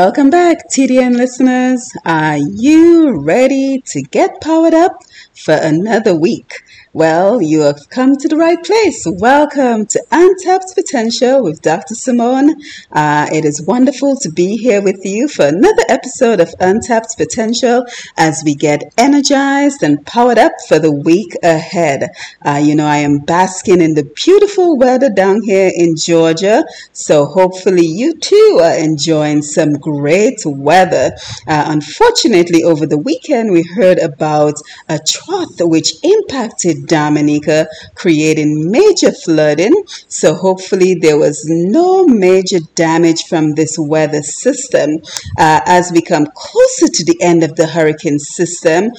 Welcome back, TDN listeners. Are you ready to get powered up for another week? Well, you have come to the right place. Welcome to Untapped Potential with Dr. Simone. Uh, it is wonderful to be here with you for another episode of Untapped Potential as we get energized and powered up for the week ahead. Uh, you know, I am basking in the beautiful weather down here in Georgia, so hopefully you too are enjoying some great weather. Uh, unfortunately, over the weekend, we heard about a trough which impacted Dominica, creating major flooding. So, hopefully, there was no major damage from this weather system. Uh, as we come closer to the end of the hurricane system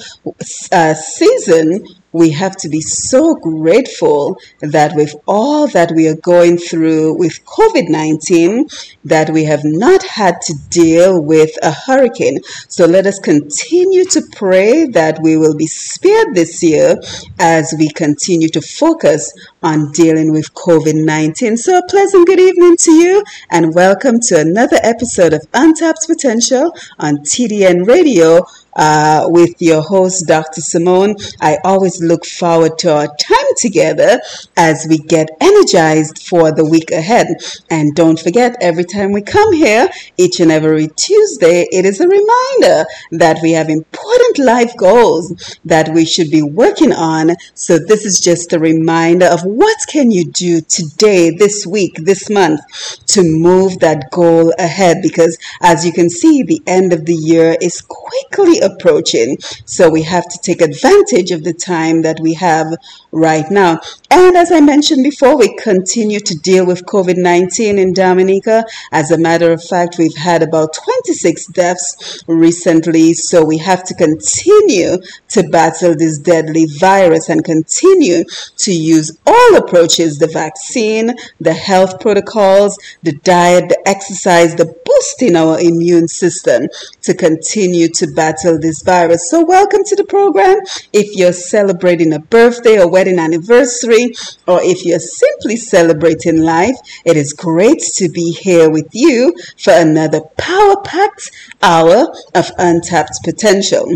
uh, season, we have to be so grateful that with all that we are going through with COVID-19, that we have not had to deal with a hurricane. So let us continue to pray that we will be spared this year as we continue to focus on dealing with COVID-19. So a pleasant good evening to you and welcome to another episode of Untapped Potential on TDN Radio uh, with your host, Dr. Simone. I always look forward to our time together as we get energized for the week ahead. And don't forget, every time we come here, each and every Tuesday, it is a reminder that we have important life goals that we should be working on. So this is just a reminder of what can you do today, this week, this month to move that goal ahead. Because as you can see, the end of the year is quickly approaching. So we have to take advantage of the time that we have right now. And as I mentioned before, we continue to deal with COVID 19 in Dominica. As a matter of fact, we've had about 26 deaths recently. So we have to continue to battle this deadly virus and continue to use all approaches the vaccine, the health protocols, the diet, the exercise, the boosting our immune system to continue to battle this virus. So, welcome to the program. If you're celebrating a birthday or wedding anniversary, or if you're simply celebrating life, it is great to be here with you for another power packed hour of untapped potential.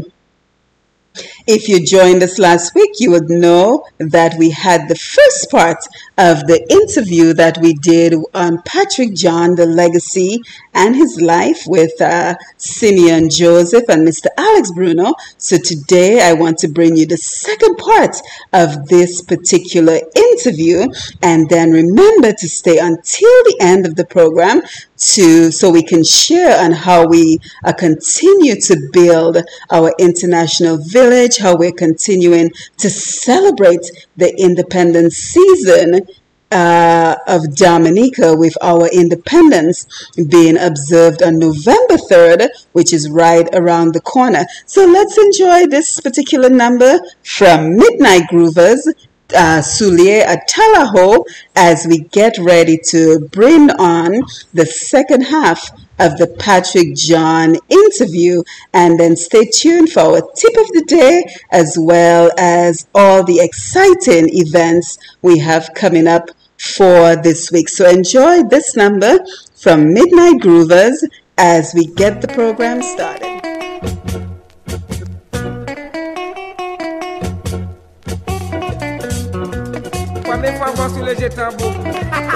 If you joined us last week, you would know that we had the first part of the interview that we did on Patrick John, the legacy and his life with uh, Simeon Joseph and Mr. Alex Bruno. So today I want to bring you the second part of this particular interview. And then remember to stay until the end of the program to so we can share on how we uh, continue to build our international village, how we're continuing to celebrate the independence season uh, of Dominica with our independence being observed on November 3rd, which is right around the corner. So let's enjoy this particular number from Midnight Groovers uh, Sulier at Talaho as we get ready to bring on the second half of the Patrick John interview. And then stay tuned for our tip of the day as well as all the exciting events we have coming up for this week. So enjoy this number from Midnight Groovers as we get the program started.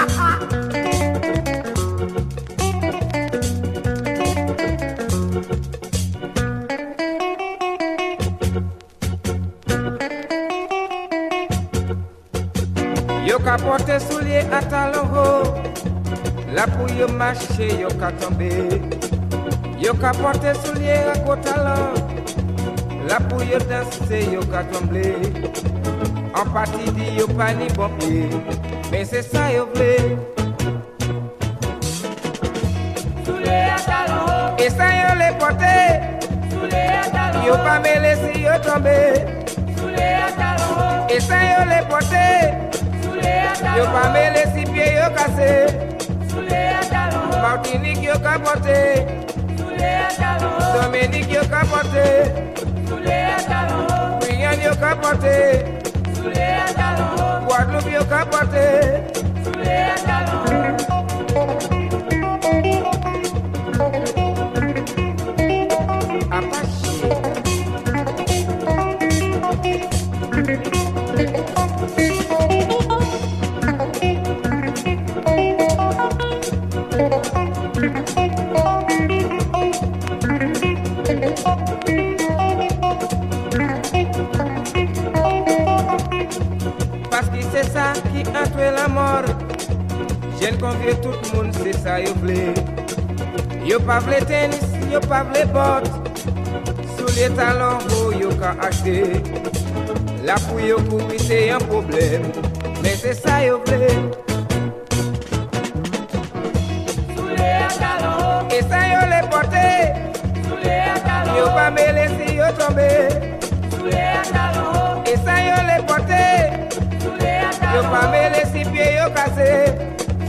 Yo ka porte soulye a talon ho La pou yo mache yo ka tombe. Yo ka porte soulye a ko talon La pou yo danse yo ka tombe. An pati di yo pa ni bon pied Men se sa yo vle. Soule a talon ho, E sa yo le porte soule a talon Yo ho, pa mele si yo tombe. Soule a talon ho, E sa yo le porte yo pa les pie yo casé. Sule atalo martinique yo capote. Sule atalo dominique yo capote. Sule atalo guyane yo capote. Sule atalo guadeloupe yo capote. Sule Jel konvye tout moun se sa yo vle. Yo pa vle tenis, yo pa vle bot. Sou le talon ho yo ka achete La pou yo pou pite yon problem Men se sa yo vle. Sou le talon ho E sa yo le pote. Sou le talon ho Yo pa mele si yo tombe Sou le talon ho E sa yo le pote. Sou le talon ho Yo pa mele si pie yo kase.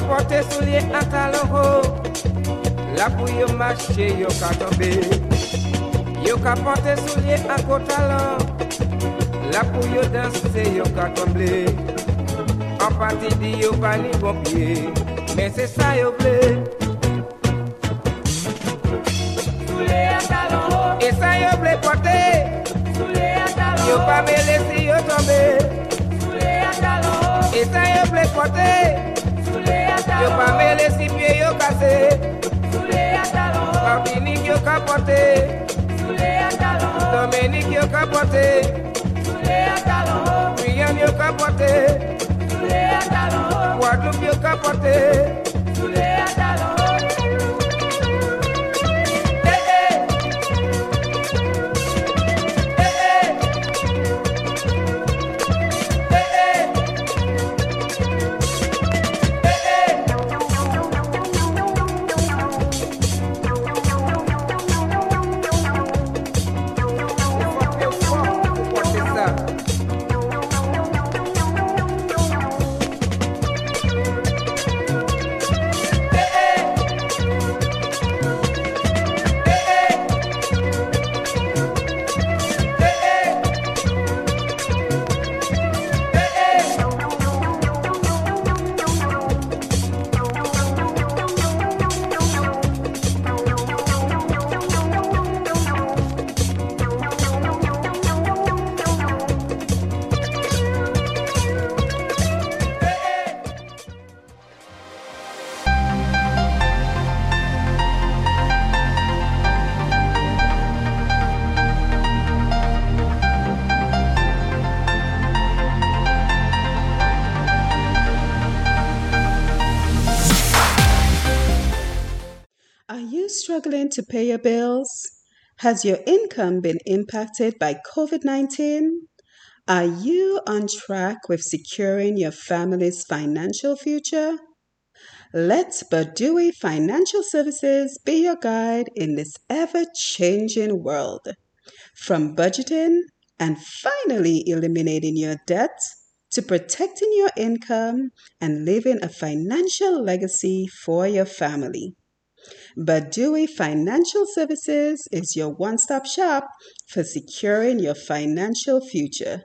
pa pote soulye atalon ho La pou yo mache yo ka tombe Yo ka pote soulye akotalon La pou yo danse yo ka tombe An pati di yo pa ni bon pie Men se sa yo ble Soulye atalon ho E sa yo ble pote Soulye atalon ho Yo pa me lesi yo tombe Soulye atalon ho E sa yo ble pote Yo pa mele si pie yo kase soule a talon ho, yo ka porte soule a talon Dominique yo ka porte soule a talon ho, yo ka porte soule a talon Guadeloupe yo ka porte soule Has your income been impacted by COVID 19? Are you on track with securing your family's financial future? Let Badui Financial Services be your guide in this ever changing world. From budgeting and finally eliminating your debt to protecting your income and leaving a financial legacy for your family. Badui Financial Services is your one stop shop for securing your financial future.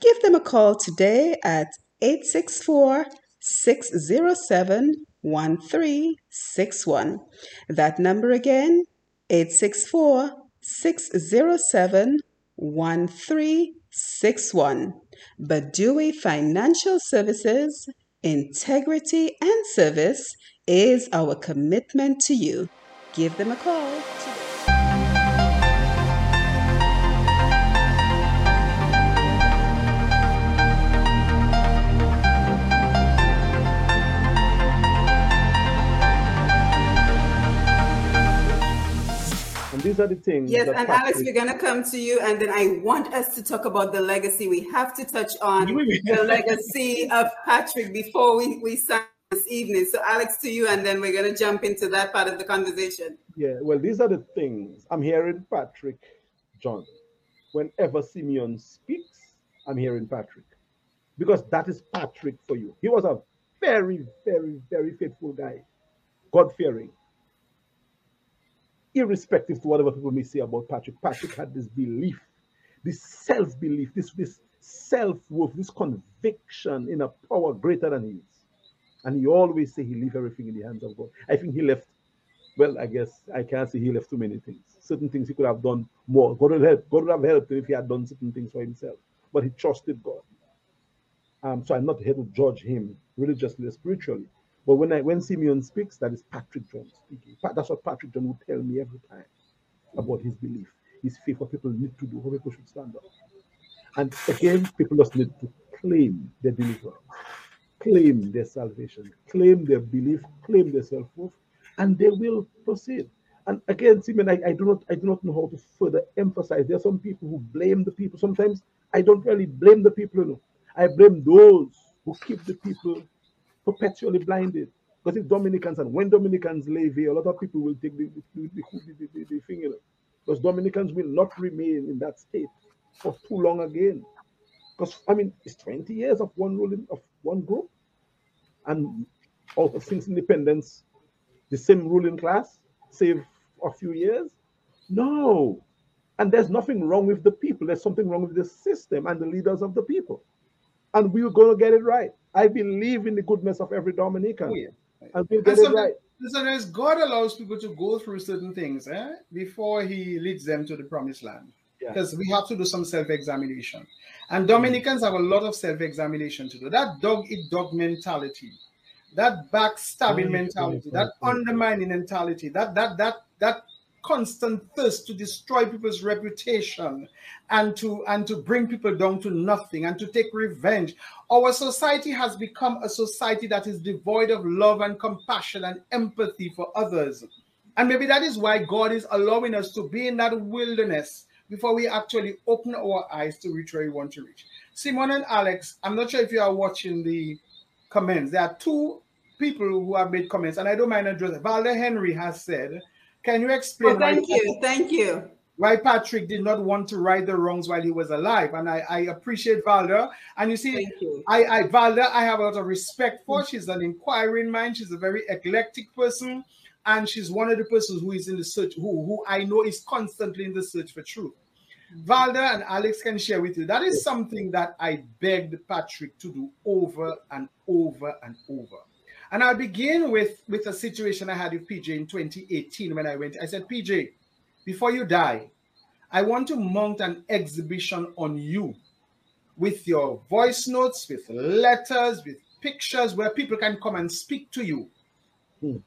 Give them a call today at 864 607 1361. That number again, 864 607 1361. Badui Financial Services, integrity and service is our commitment to you. Give them a call. And these are the things. Yes, that and Alex, we're going to come to you, and then I want us to talk about the legacy. We have to touch on Oui, oui. the legacy of Patrick before we, we sign this evening. So, Alex, to you, and then we're going to jump into that part of the conversation. Yeah, well, these are the things. I'm hearing Patrick John. Whenever Simeon speaks, I'm hearing Patrick. Because that is Patrick for you. He was a very, very, very faithful guy, God fearing. Irrespective to whatever people may say about Patrick, Patrick had this belief, this self belief, this, this self worth, this conviction in a power greater than his. And he always say he leave everything in the hands of God. I think he left well, I guess I can't say he left too many things. Certain things he could have done more. God would help. God would have helped him if he had done certain things for himself. But he trusted God. Um, so I'm not here to judge him religiously or spiritually. But when I when Simeon speaks, that is Patrick John speaking. That's what Patrick John would tell me every time about his belief, his faith, what people need to do, how people should stand up. And again, people just need to claim their deliverance, claim their salvation, claim their belief, claim their self-worth, and they will proceed. And again, Simon, I, I do not I do not know how to further emphasize. There are some people who blame the people. Sometimes I don't really blame the people, you know. I blame those who keep the people perpetually blinded. Because if Dominicans and when Dominicans leave here, a lot of people will take the, the, the, the thing, you know. Because Dominicans will not remain in that state for too long again. Because I mean, it's 20 years of one ruling of one group, and also since independence, the same ruling class, save a few years. No, and there's nothing wrong with the people. There's something wrong with the system and the leaders of the people, and we're going to get it right. I believe in the goodness of every Dominican, Oh, yeah. and we'll And get it right. God allows people to go through certain things eh, before He leads them to the promised land. Yeah. Because we have to do some self examination. And Dominicans have a lot of self examination to do. That dog eat dog mentality, that backstabbing mentality, that undermining mentality, that that that that constant thirst to destroy people's reputation and to and to bring people down to nothing and to take revenge our society has become a society that is devoid of love and compassion and empathy for others and maybe that is why god is allowing us to be in that wilderness before we actually open our eyes to reach where we want to reach simon and alex i'm not sure if you are watching the comments there are two people who have made comments and i don't mind addressing Valda henry has said can you explain Oh, why thank you. Thank you. why Patrick did not want to right the wrongs while he was alive. And I, I appreciate Valda. And you see, you. I, I Valda, I have a lot of respect for. She's an inquiring mind. She's a very eclectic person. And she's one of the persons who is in the search, who, who I know is constantly in the search for truth. Mm-hmm. Valda and Alex can share with you. That is something that I begged Patrick to do over and over and over. And I'll begin with, with a situation I had with PJ in 2018 when I went. I said, PJ, before you die, I want to mount an exhibition on you with your voice notes, with letters, with pictures where people can come and speak to you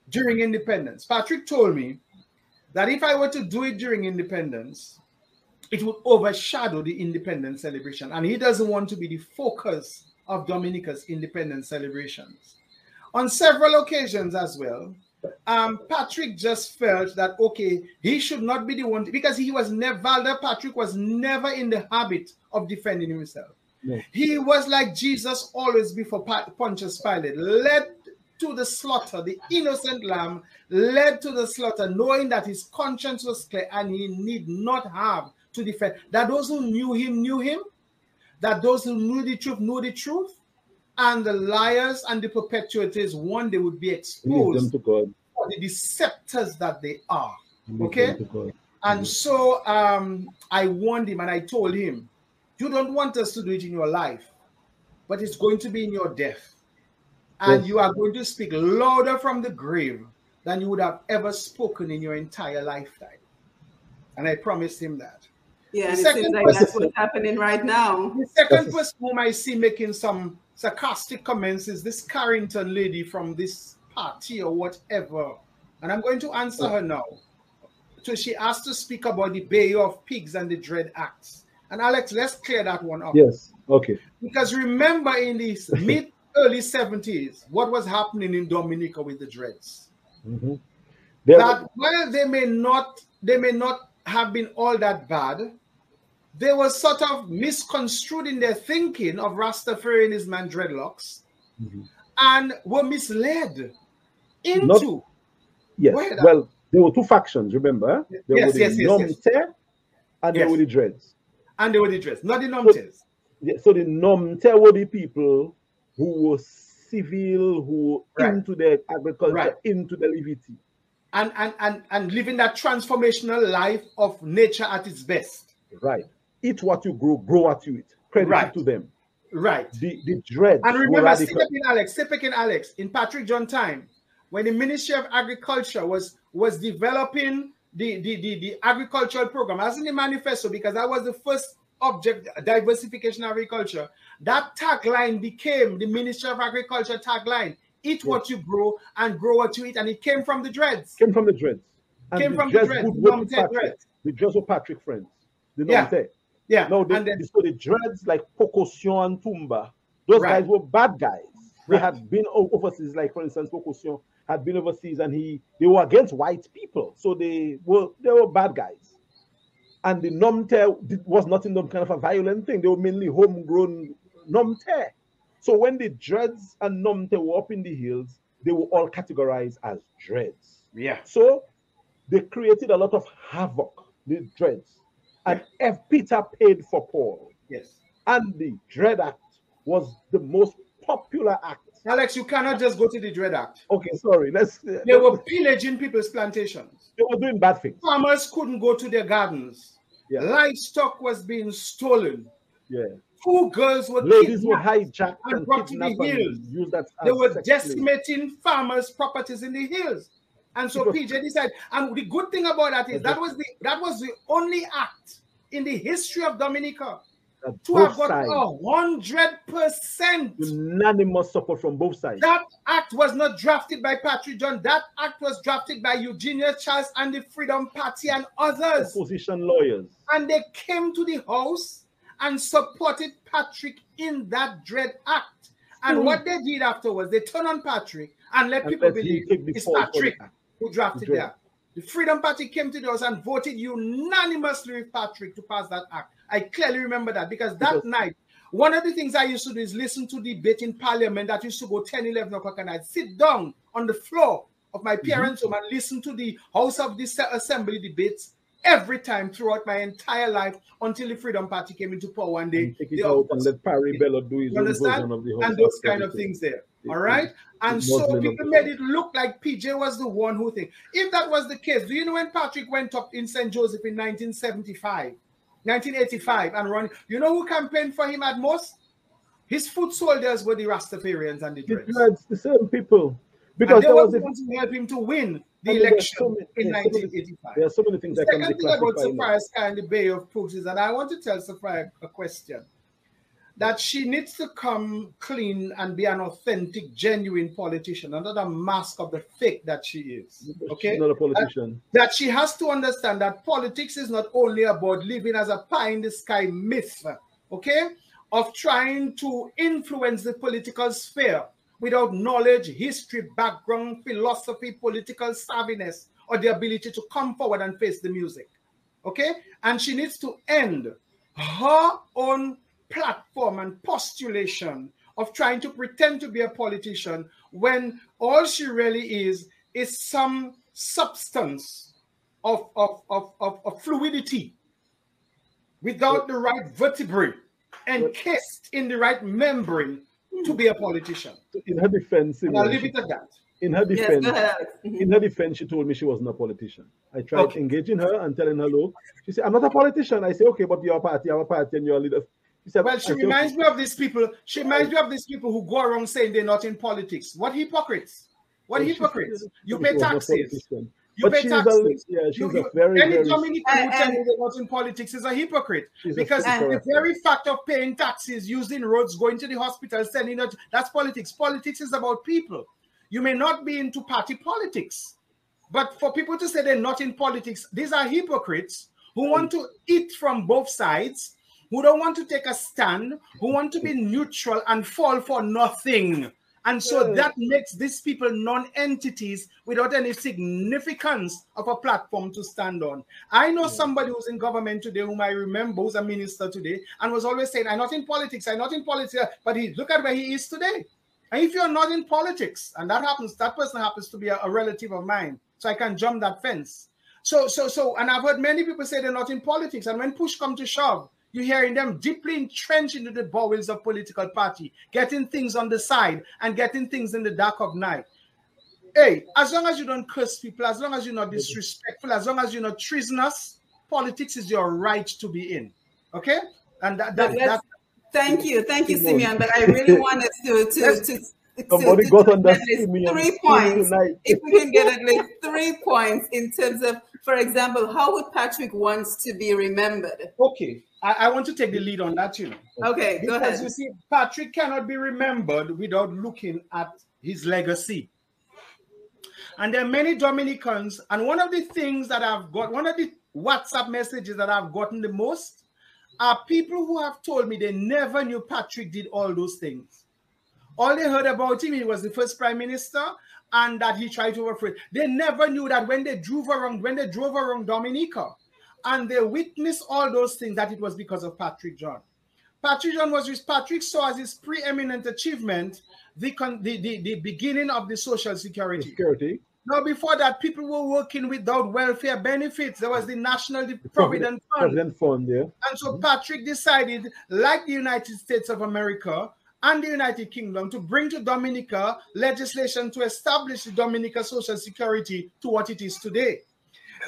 During independence. Patrick told me that if I were to do it during independence, it would overshadow the independence celebration. And he doesn't want to be the focus of Dominica's independence celebrations. On several occasions as well, um, Patrick just felt that okay, he should not be the one because he was never Valda Patrick was never in the habit of defending himself. No. He was like Jesus always before Pontius Pilate, led to the slaughter, the innocent lamb led to the slaughter, knowing that his conscience was clear and he need not have to defend. That those who knew him knew him, that those who knew the truth knew the truth, and the liars and the perpetuators one day would be exposed to God. for the deceptors that they are. Leave Okay. them to God. And so um, I warned him and I told him, You don't want us to do it in your life, but it's going to be in your death. And Yes. you are going to speak louder from the grave than you would have ever spoken in your entire lifetime. And I promised him that. Yeah, and The it second seems like person- that's what's happening right now. The second person whom I see making some sarcastic comments is this Carrington lady from this party or whatever. And I'm going to answer her now. So she asked to speak about the Bay of Pigs and the Dread Acts. And Alex, let's clear that one up. Yes. Okay. Because remember in the mid early 70s, what was happening in Dominica with the Dreads? Mhm. That while they may not they may not have been all that bad, they were sort of misconstrued in their thinking of Rastafarianism and his man dreadlocks Mhm. and were misled into Not- yes. Well, there were two factions. Remember, there Yes, were the yes, yes, yes. And there were the Dreads. and they were the dress, not the numpties. Yeah, so the Nomte were the people who were civil, who were Right. into the agriculture, Right. into the levity. And, and and and living that transformational life of nature at its best. Right. Eat what you grow, grow what you eat. Credit Right. to them. Right. The the dread. And remember, radical. step in Alex, step in Alex, in Patrick John time, when the Ministry of Agriculture was was developing the, the, the, the agricultural program, as in the manifesto, because that was the first object, diversification agriculture, that tagline became the Ministry of Agriculture tagline. Eat what you grow and grow what you eat. And it came from the dreads. Came from the dreads. And Came the from the dreads dreads, the work with Patrick. dreads. The dreads Patrick friends. The Yeah. Yeah. No, the, and then, so the dreads like Pocosion and Tumba, those Right. guys were bad guys. They Right. had been overseas, like for instance, Pocosion had been overseas and he they were against white people. So they were they were bad guys. And the Nomte was not in them kind of a violent thing. They were mainly homegrown Nomte. So when the dreads and Nomte were up in the hills, they were all categorized as dreads. yeah. So they created a lot of havoc, the dreads. And F. Peter paid for Paul. Yes. And the Dread Act was the most popular act. Alex, you cannot just go to the Dread Act. Okay, sorry. Let's. Uh, they were pillaging people's plantations. they were doing bad things. Farmers couldn't go to their gardens. Yeah. Livestock was being stolen. Yeah. Two girls were Ladies were hijacked and and brought to the hills. They were decimating farmers' properties in the hills. And so Because- PJ decided, and the good thing about that is that was the that was the only act in the history of Dominica to have got a hundred percent. unanimous support from both sides. That act was not drafted by Patrick John. That act was drafted by Eugenia Charles and the Freedom Party and others. Opposition lawyers. and they came to the house and supported Patrick in that dread act. And Hmm. what they did afterwards, they turned on Patrick and let And people believe it's fall for the Patrick who drafted that. The Freedom Party came to the house and voted unanimously with Patrick to pass that act. I clearly remember that because that Because- night, one of the things I used to do is listen to debate in parliament that used to go 10, 11 o'clock, and I'd sit down on the floor of my Mm-hmm. parents' home and listen to the House of the Assembly debates every time throughout my entire life until the Freedom Party came into power one day. And take it out and let Parry Bello do his version of the House and those kind of things there. All right. And so people made it look like PJ was the one who think. If that was the case, do you know when Patrick went up in St. Joseph in 1975, 1985, and run? You know who campaigned for him at most? His foot soldiers were the Rastafarians and the The Dreads. the same people. And Because they there were was the ones who helped him to win the I mean, there are election so many- in there are so many- 1985. there are so many things The that can second thing about. Sophia Sky and the Bay of Pools is that I want to tell Sophia a question. That she needs to come clean and be an authentic, genuine politician, under the mask of the fake that she is. Okay? She's not a politician. That she has to understand that politics is not only about living as a pie in the sky myth, okay? Of trying to influence the political sphere without knowledge, history, background, philosophy, political savviness, or the ability to come forward and face the music. Okay? And she needs to end her own platform and postulation of trying to pretend to be a politician when all she really is is some substance of, of, of, of, of fluidity without the right vertebrae encased in the right membrane to be a politician. In her defense, And I'll leave it at that. in her defense, go ahead. Alex. Mhm. in her defense, she told me she wasn't a politician. I tried Okay. engaging her and telling her, look, she said, I'm not a politician. I say, okay, but you're a party, I'm a party, and you're a leader. She said, Well, she reminds me of these people. She reminds me of these people who go around saying they're not in politics. What hypocrites? What hypocrites? You pay taxes. You But pay she's taxes. a, yeah, she's You- a very, any very, Dominican who And- tell and- you they're not in politics is a hypocrite she's a because the very fact of paying taxes, using roads, going to the hospital, sending it, that's politics. Politics is about people. You may not be into party politics, but for people to say they're not in politics, these are hypocrites who want to eat from both sides, who don't want to take a stand, who want to be neutral and fall for nothing. And so that makes these people non-entities without any significance of a platform to stand on. I know somebody who's in government today, whom I remember, who's a minister today, and was always saying, "I'm not in politics. I'm not in politics." But he look at where he is today. And if you're not in politics, and that happens, that person happens to be a, a relative of mine, so I can jump that fence. So, so, so, and I've heard many people say they're not in politics, and when push come to shove, you're hearing them deeply entrenched into the bowels of political party, getting things on the side and getting things in the dark of night. Hey, as long as you don't curse people, as long as you're not mm-hmm. disrespectful, as long as you're not treasonous, politics is your right to be in. Okay? And that, that, But that Thank you, thank you, Simeon. But I really wanted us to to to. to- Somebody to- got to on that at least Simeon three screen points. tonight. If we can get at least three points in terms of, for example, how would Patrick wants to be remembered? okay. I, I want to take the lead on that, you know. Okay, go Because you see, Patrick cannot be remembered without looking at his legacy. And there are many Dominicans, and one of the things that I've got, one of the WhatsApp messages that I've gotten the most are people who have told me they never knew Patrick did all those things. All they heard about him, he was the first prime minister, and that he tried to overthrow. They never knew that when they drove around, when they drove around Dominica, and they witnessed all those things, that it was because of Patrick John. Patrick John was with Patrick saw as his preeminent achievement the, con- the, the, the beginning of the social security. Security. Now, before that, people were working without welfare benefits. There was the National Provident Fund. President Fund, yeah. And so Patrick decided, like the United States of America and the United Kingdom, to bring to Dominica legislation to establish the Dominica Social Security to what it is today.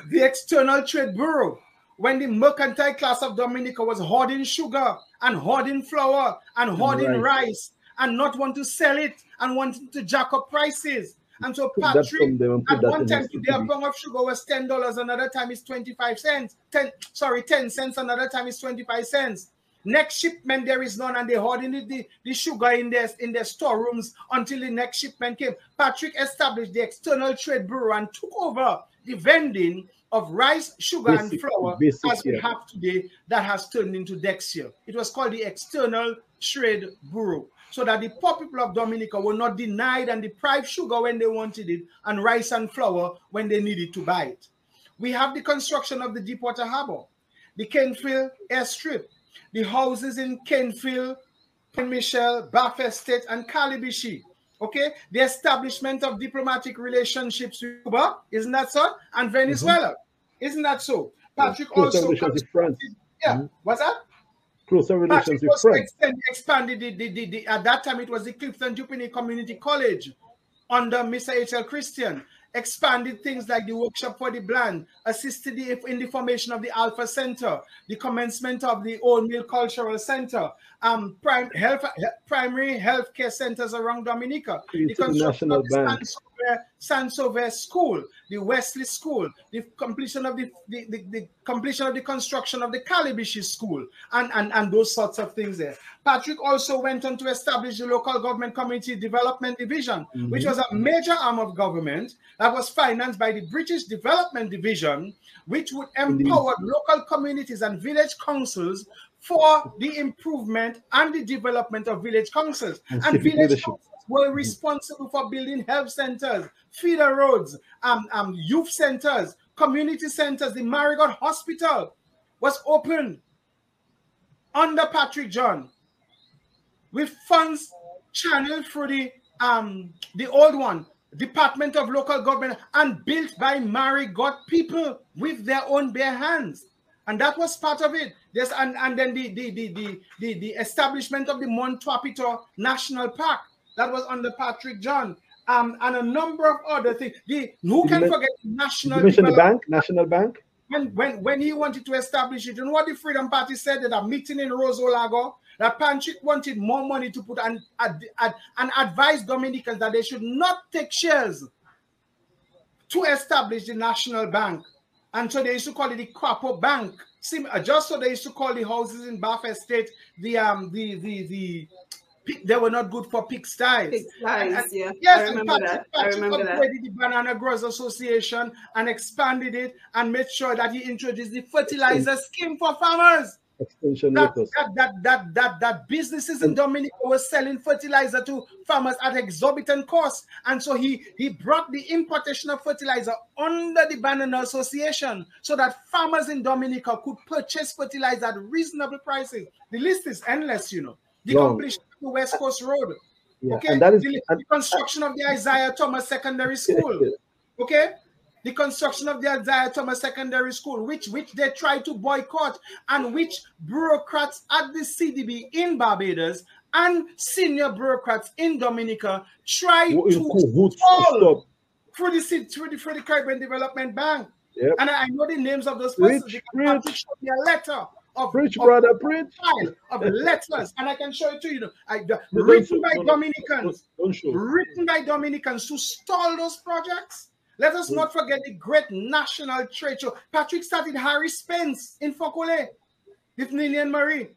The External Trade Bureau, when the mercantile class of Dominica was hoarding sugar and hoarding flour and hoarding Right. rice and not want to sell it and wanting to jack up prices. And so Patrick at one time today a pound of sugar was ten dollars, another time it's twenty-five cents. Ten, sorry, ten cents, another time it's twenty-five cents. Next shipment there is none, and they hoarding the, the, the sugar in their in their storerooms until the next shipment came. Patrick established the External Trade Bureau and took over the vending of rice, sugar, and flour basic, as we yeah. have today. That has turned into Dexia. It was called the External Trade Bureau so that the poor people of Dominica were not denied and deprived sugar when they wanted it and rice and flour when they needed to buy it. We have the construction of the Deepwater Harbor, the Canefield airstrip, the houses in Canefield, Pointe Michel, Bath Estate, and Calibishie. Okay, the establishment of diplomatic relationships with Cuba, isn't that so? And Venezuela, isn't that so? Patrick Closer also with France. yeah, Mhm. what's that? Closer Patrick relations with France. extend, expanded the, the, the, the- at that time it was the Clifton Dupigny Community College under Mr. H.L. Christian. Expanded things like the workshop for the blind, assisted the, in the formation of the Alpha Center, the commencement of the Old Mill Cultural Center, um, prime health, primary health care centers around Dominica, the construction of the Bank. Sansover, Sansover School, the Wesley School, the completion of the, the, the, the completion of the construction of the Calibishie School, and, and, and those sorts of things there. Patrick also went on to establish the Local Government Community Development Division, mm-hmm. which was a major arm of government that was financed by the British Development Division, which would mm-hmm. empower local communities and village councils for the improvement and the development of village councils. And And, village leadership. councils were responsible for building health centers, feeder roads, um, um, youth centers, community centers. The Marigot Hospital was opened under Patrick John with funds channeled through the um the old one department of local government and built by marigot people with their own bare hands. And that was part of it. Yes and and then the the the the, the, the establishment of the Morne Trois Pitons national park that was under patrick john um and a number of other things the who can forget national mention the bank, National Bank? when, when, when he wanted to establish it, you know what the Freedom Party said at a meeting in Rosolago? That Patrick wanted more money to put and, and, and advised Dominicans that they should not take shares to establish the National Bank. And so they used to call it the Quapo Bank. Sim- uh, just so they used to call the houses in Bath Estate the um the the the they were not good for pig styles. Pig styles, yeah. Yes, I remember Patrick, that. I remember that. upgraded the Banana Growers Association and expanded it and made sure that he introduced the fertilizer scheme for farmers. Extension That, letters. that, that, that, that, that businesses in Dominica were selling fertilizer to farmers at exorbitant cost. And so he, he brought the importation of fertilizer under the Banana Association so that farmers in Dominica could purchase fertilizer at reasonable prices. The list is endless, you know. The Long. completion West Coast Road. Yeah, Okay, and that is the, the construction of the Isaiah Thomas Secondary School. Okay, the construction of the Isaiah Thomas Secondary School, which which they tried to boycott, and which bureaucrats at the CDB in Barbados and senior bureaucrats in Dominica tried in to stop. through the through the, through the Caribbean Development Bank. Yep. And I, I know the names of those persons because Patrick preach. showed me a letter of, Preach, of brother, preach. file of letters, and I can show it to you. I, the, No, written by no, Dominicans, Don't written by Dominicans to stall those projects. Let us not forget the great national trade show. Patrick started Harry Spence in Fokole with Ninian Marie.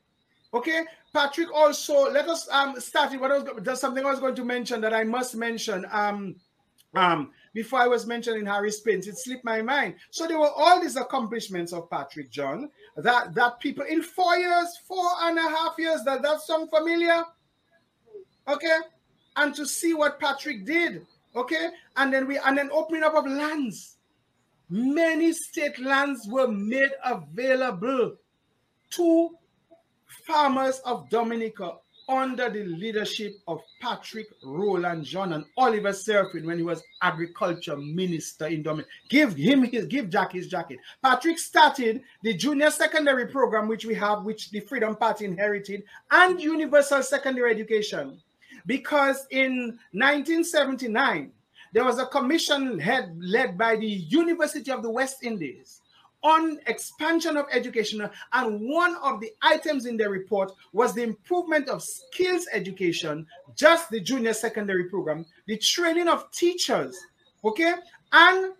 Okay, Patrick also let us um start it. What I was there's something I was going to mention that I must mention. Um, um, before I was mentioning Harry Spence, it slipped my mind. So there were all these accomplishments of Patrick John that that people in four years, four and a half years, that that sound familiar? Okay, and to see what Patrick did. Okay, and then we and then opening up of lands. Many state lands were made available to farmers of Dominica under the leadership of Patrick Roland John and Oliver Seraphin when he was agriculture minister in Dominica. Give him his give Jack his jacket. Patrick started the junior secondary program which we have, which the Freedom Party inherited, and universal secondary education. Because in 1979, there was a commission head, led by the University of the West Indies on expansion of education and one of the items in the report was the improvement of skills education just the junior secondary program the training of teachers okay and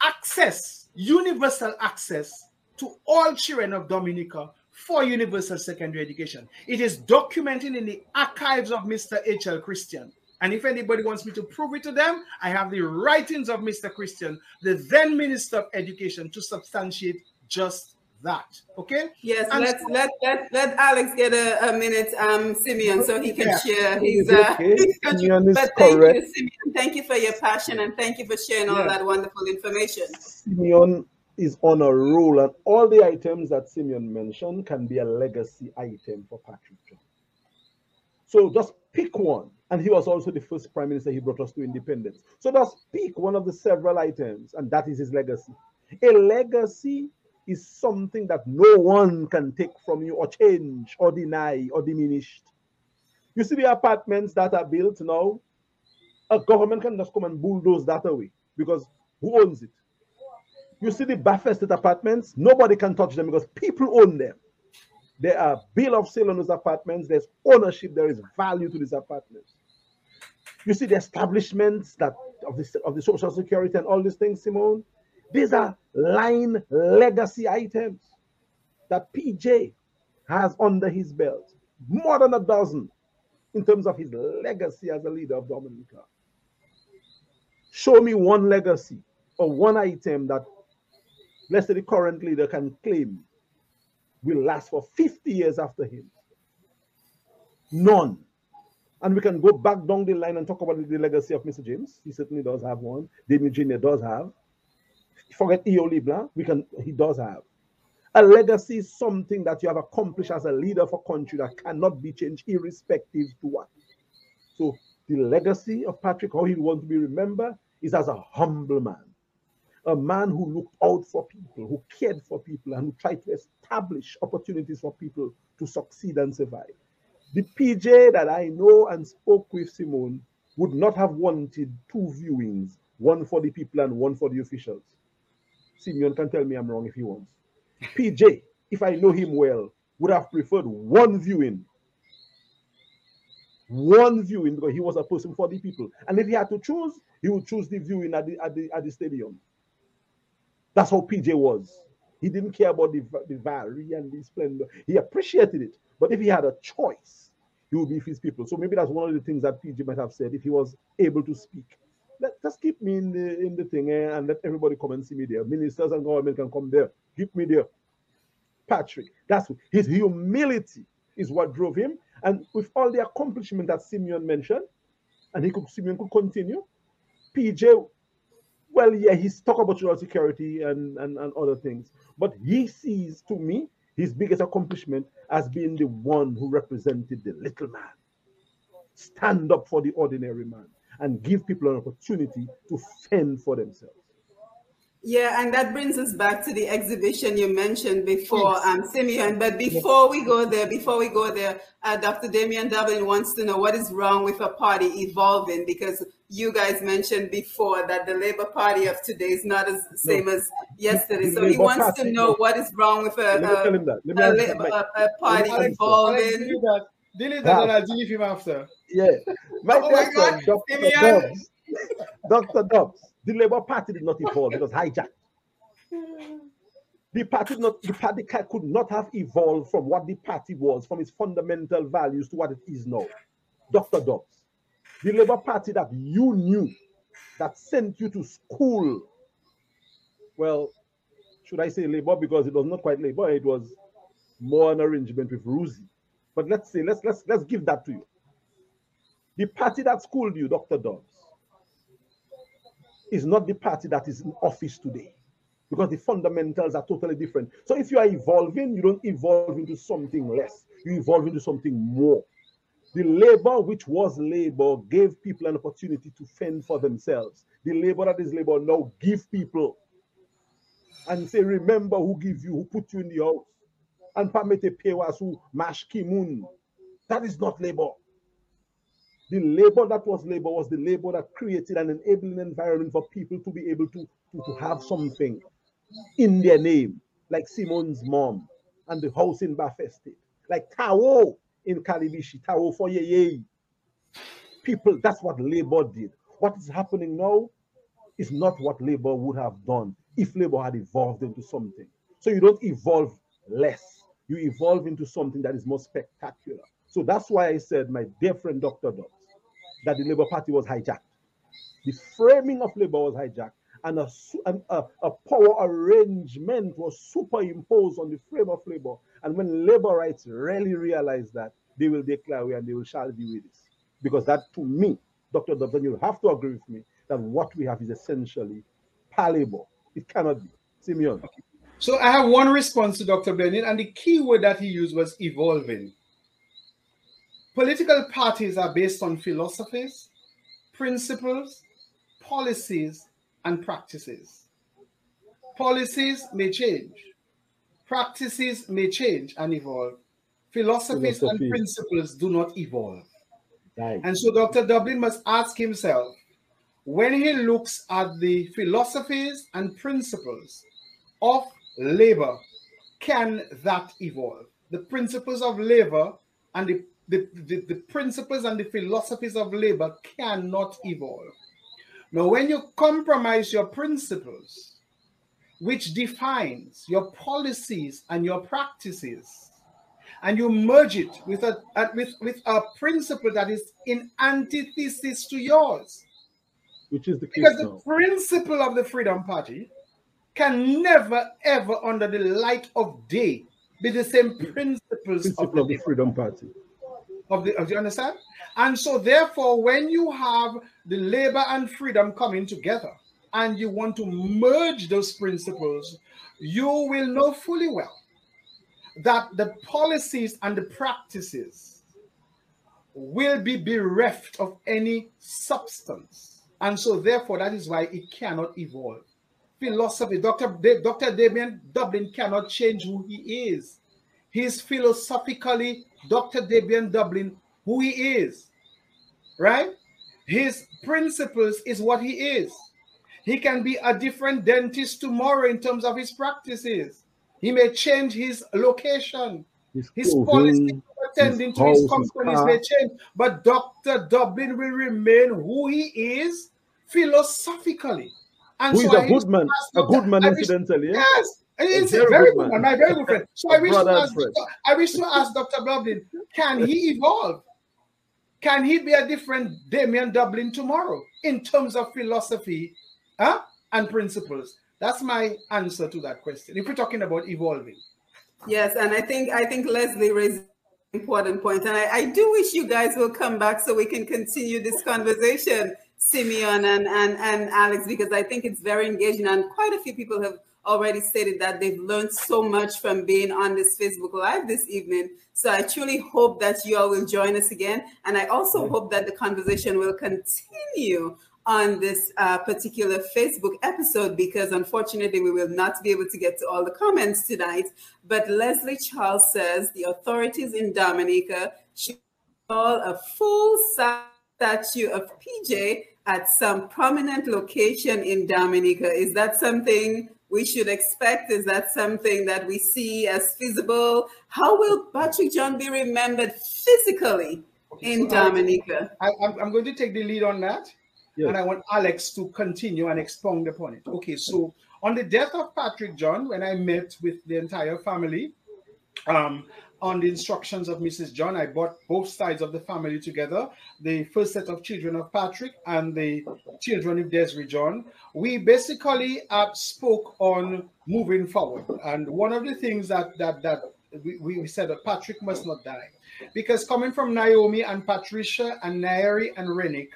access universal access to all children of dominica for universal secondary education. It is documented in the archives of mr h.l christian and if anybody wants me to prove it to them, I have the writings of Mr. Christian, the then Minister of Education, to substantiate just that. Okay? Yes, And let's so- let let let Alex get a, a minute, um, Simeon, so he can Yeah. share Is his. Uh, okay. his. Simeon but thank correct. you, Simeon. Thank you for your passion and thank you for sharing all Yeah. that wonderful information. Simeon is on a roll, and all the items that Simeon mentioned can be a legacy item for Patrick John. So just pick one. And he was also the first prime minister he brought us to independence. So just pick one of the several items, and that is his legacy. A legacy is something that no one can take from you, or change, or deny, or diminish. You see the apartments that are built now, a government can just come and bulldoze that away because who owns it? You see the Bath Estate apartments, nobody can touch them because people own them. There are bill of sale on those apartments, there's ownership, there is value to these apartments. You see the establishments that of the, of the social security and all these things, Simone. These are line legacy items that PJ has under his belt. More than a dozen in terms of his legacy as a leader of Dominica. Show me one legacy or one item that, let's say, the current leader can claim will last for 50 years after him. None. And we can go back down the line and talk about the legacy of Mr. James. He certainly does have one. David Jr. does have. Forget E.O. LeBlanc, we can he does have. A legacy is something that you have accomplished as a leader of a country that cannot be changed, irrespective to what. So the legacy of Patrick, how he wants to be remembered, is as a humble man, a man who looked out for people, who cared for people, and who tried to establish opportunities for people to succeed and survive. The PJ that I know and spoke with Simone would not have wanted two viewings, one for the people and one for the officials. Simeon can tell me I'm wrong if he wants. PJ, if I know him well, would have preferred one viewing. One viewing because he was a person for the people. And if he had to choose, he would choose the viewing at the at the at the stadium. That's how PJ was. He didn't care about the, the value and the splendor. He appreciated it. But if he had a choice, he would be with his people. So maybe that's one of the things that PJ might have said if he was able to speak. Let, just keep me in the in the thing eh, and let everybody come and see me there. Ministers and government can come there. Keep me there. Patrick, that's his humility is what drove him. And with all the accomplishment that Simeon mentioned, and he could Simeon could continue. PJ, well, yeah, he's talk about national security and, and, and other things, but he sees to me his biggest accomplishment as being the one who represented the little man. Stand up for the ordinary man and give people an opportunity to fend for themselves. Yeah, and that brings us back to the exhibition you mentioned before, um, Simeon. But before we go there, before we go there, uh, Dr. Damian Dublin wants to know what is wrong with a party evolving because you guys mentioned before that the Labour Party of today is not as same as yesterday. So he wants to know what is wrong with a, a, a, Labour, a party evolving. Delete that and I'll delete him after. Yeah. My Oh my God, Dr. Simeon. Dobbs. Dr. Dobbs. The Labour Party did not evolve, it was hijacked. The party, not, the party could not have evolved from what the party was, from its fundamental values to what it is now. Dr. Dobbs. The Labour Party that you knew, that sent you to school. Well, should I say Labour? Because it was not quite Labour, it was more an arrangement with Rosie. But let's say, let's let's let's give that to you. The party that schooled you, Dr. Dobbs, is not the party that is in office today because the fundamentals are totally different. So if you are evolving, you don't evolve into something less, you evolve into something more. The labor, which was labor, gave people an opportunity to fend for themselves. The labor that is labor now give people and say, remember who give you, who put you in the house. And pamete pewas who mash kimun. That is not labor. The labor that was labor was the labor that created an enabling environment for people to be able to, to, to have something in their name, like Simon's mom and the house in Bafeste, like Tao in Calibishie, Tao for Yeye. People, that's what labor did. What is happening now is not what labor would have done if labor had evolved into something. So you don't evolve less, you evolve into something that is more spectacular. So that's why I said, my dear friend Dr. Dobbs, that the Labour Party was hijacked. The framing of Labour was hijacked, and a, a, a power arrangement was superimposed on the frame of Labour. And when Labourites really realize that, they will declare away and they will shall be with this. Because that, to me, Dr. Dobbs, and you'll have to agree with me, that what we have is essentially palable. It cannot be. Simeon. So I have one response to Dr. Benin, and the key word that he used was evolving. Political parties are based on philosophies, principles, policies, and practices. Policies may change, practices may change and evolve. Philosophies and principles do not evolve. Right. And so Dr. Dublin must ask himself when he looks at the philosophies and principles of labor, can that evolve? The principles of labor and the, the, the, the principles and the philosophies of labor cannot evolve. Now, when you compromise your principles, which defines your policies and your practices, and you merge it with a, a- with, with a principle that is in antithesis to yours, Which is the because the now. principle of the Freedom Party can never, ever, under the light of day, be the same principles of Principle the, of the Freedom Party. Of the. Do you understand? And so, therefore, when you have the labor and freedom coming together, and you want to merge those principles, you will know fully well that the policies and the practices will be bereft of any substance. And so, therefore, that is why it cannot evolve. Philosophy, Dr. Dr. Damien Dublin cannot change who he is. He is philosophically Dr. Damien Dublin who he is, right? His principles is what he is. He can be a different dentist tomorrow in terms of his practices. He may change his location. His, His policy attending to his his companies may change, but Dr. Dublin will remain who he is philosophically. And who is so I a good man, a good man incidentally. Yes, it's very a very good good man. man, my very good friend. So I wish to ask, I wish to ask Dr. Dublin, can he evolve? Can he be a different Damien Dublin tomorrow in terms of philosophy huh, and principles? That's my answer to that question. If we're talking about evolving. Yes, and I think I think Leslie raised an important point, and I, I do wish you guys will come back so we can continue this conversation, Simeon and, and and Alex, because I think it's very engaging, and quite a few people have already stated that they've learned so much from being on this Facebook Live this evening. So I truly hope that you all will join us again, and I also hope that the conversation will continue on this uh, particular Facebook episode because unfortunately we will not be able to get to all the comments tonight. But Leslie Charles says the authorities in Dominica should install a full statue of PJ at some prominent location in Dominica. Is that something we should expect? Is that something that we see as feasible? How will Patrick John be remembered physically in so Dominica? I, I'm, I'm going to take the lead on that. Yes. And I want Alex to continue and expound upon it. Okay, so on the death of Patrick John, when I met with the entire family, um, on the instructions of Mrs. John, I brought both sides of the family together the first set of children of Patrick and the children of Desiree John. We basically uh, spoke on moving forward. And one of the things that, that, that we, we said that Patrick must not die. Because coming from Naomi and Patricia and Nairi and Renick,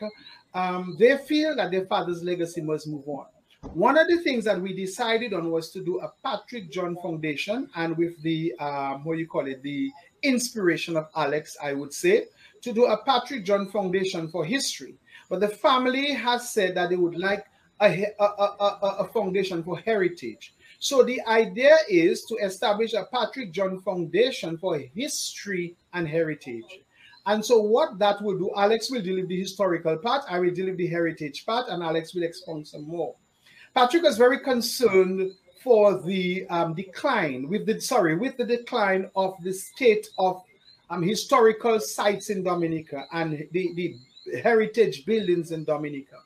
um, they feel that their father's legacy must move on. One of the things that we decided on was to do a Patrick John Foundation, and with the um, what you call it, the inspiration of Alex, I would say, to do a Patrick John Foundation for history. But the family has said that they would like a, a, a, a, foundation for heritage. So the idea is to establish a Patrick John Foundation for history and heritage. And so what that will do, Alex will with the historical part, I will with the heritage part, and Alex will expound some more. Patrick was very concerned for the um, decline with the sorry with the decline of the state of um, historical sites in Dominica and the, the heritage buildings in Dominica.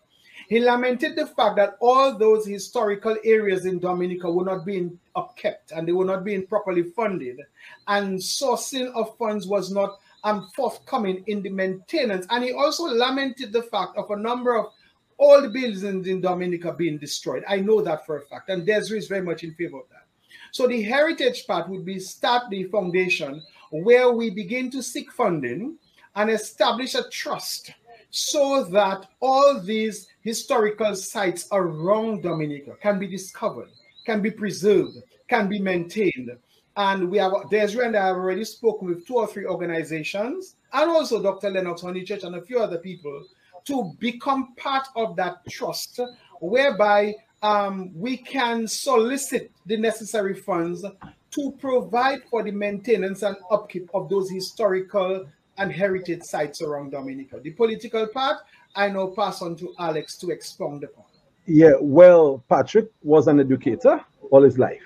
He lamented the fact that all those historical areas in Dominica were not being upkept and they were not being properly funded, and sourcing of funds was not um, forthcoming in the maintenance. And he also lamented the fact of a number of old buildings in Dominica being destroyed. I know that for a fact, and Desiree is very much in favor of that. So the heritage part would be start the foundation where we begin to seek funding and establish a trust so that all these historical sites around Dominica can be discovered, can be preserved, can be maintained. And we have Desiree and I have already spoken with two or three organizations, and also Dr. Lennox Honeychurch and a few other people to become part of that trust, whereby um, we can solicit the necessary funds to provide for the maintenance and upkeep of those historical and heritage sites around Dominica. The political part, I now pass on to Alex to expound upon. Yeah, well, Patrick was an educator all his life.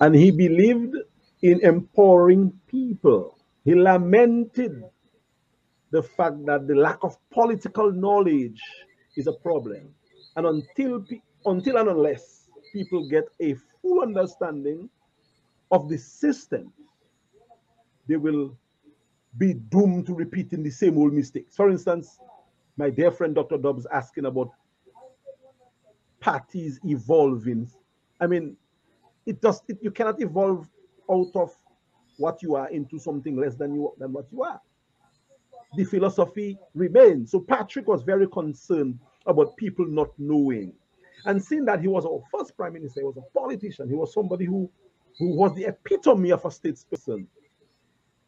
And he believed in empowering people. He lamented the fact that the lack of political knowledge is a problem. And until, until and unless people get a full understanding of the system, they will be doomed to repeating the same old mistakes. For instance, my dear friend Dr. Dobbs asking about parties evolving. I mean, it does it, you cannot evolve out of what you are into something less than you than what you are. The philosophy remains. So Patrick was very concerned about people not knowing. And seeing that he was our first prime minister, he was a politician, he was somebody who, who was the epitome of a statesperson.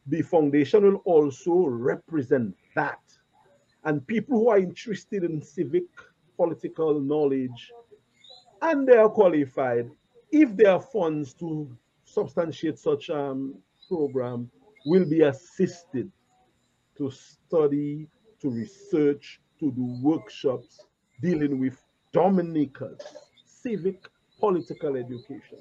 The foundation will also represent that. And people who are interested in civic political knowledge and they are qualified, if there are funds to substantiate such um, program, will be assisted to study, to research, to do workshops dealing with Dominica's civic political education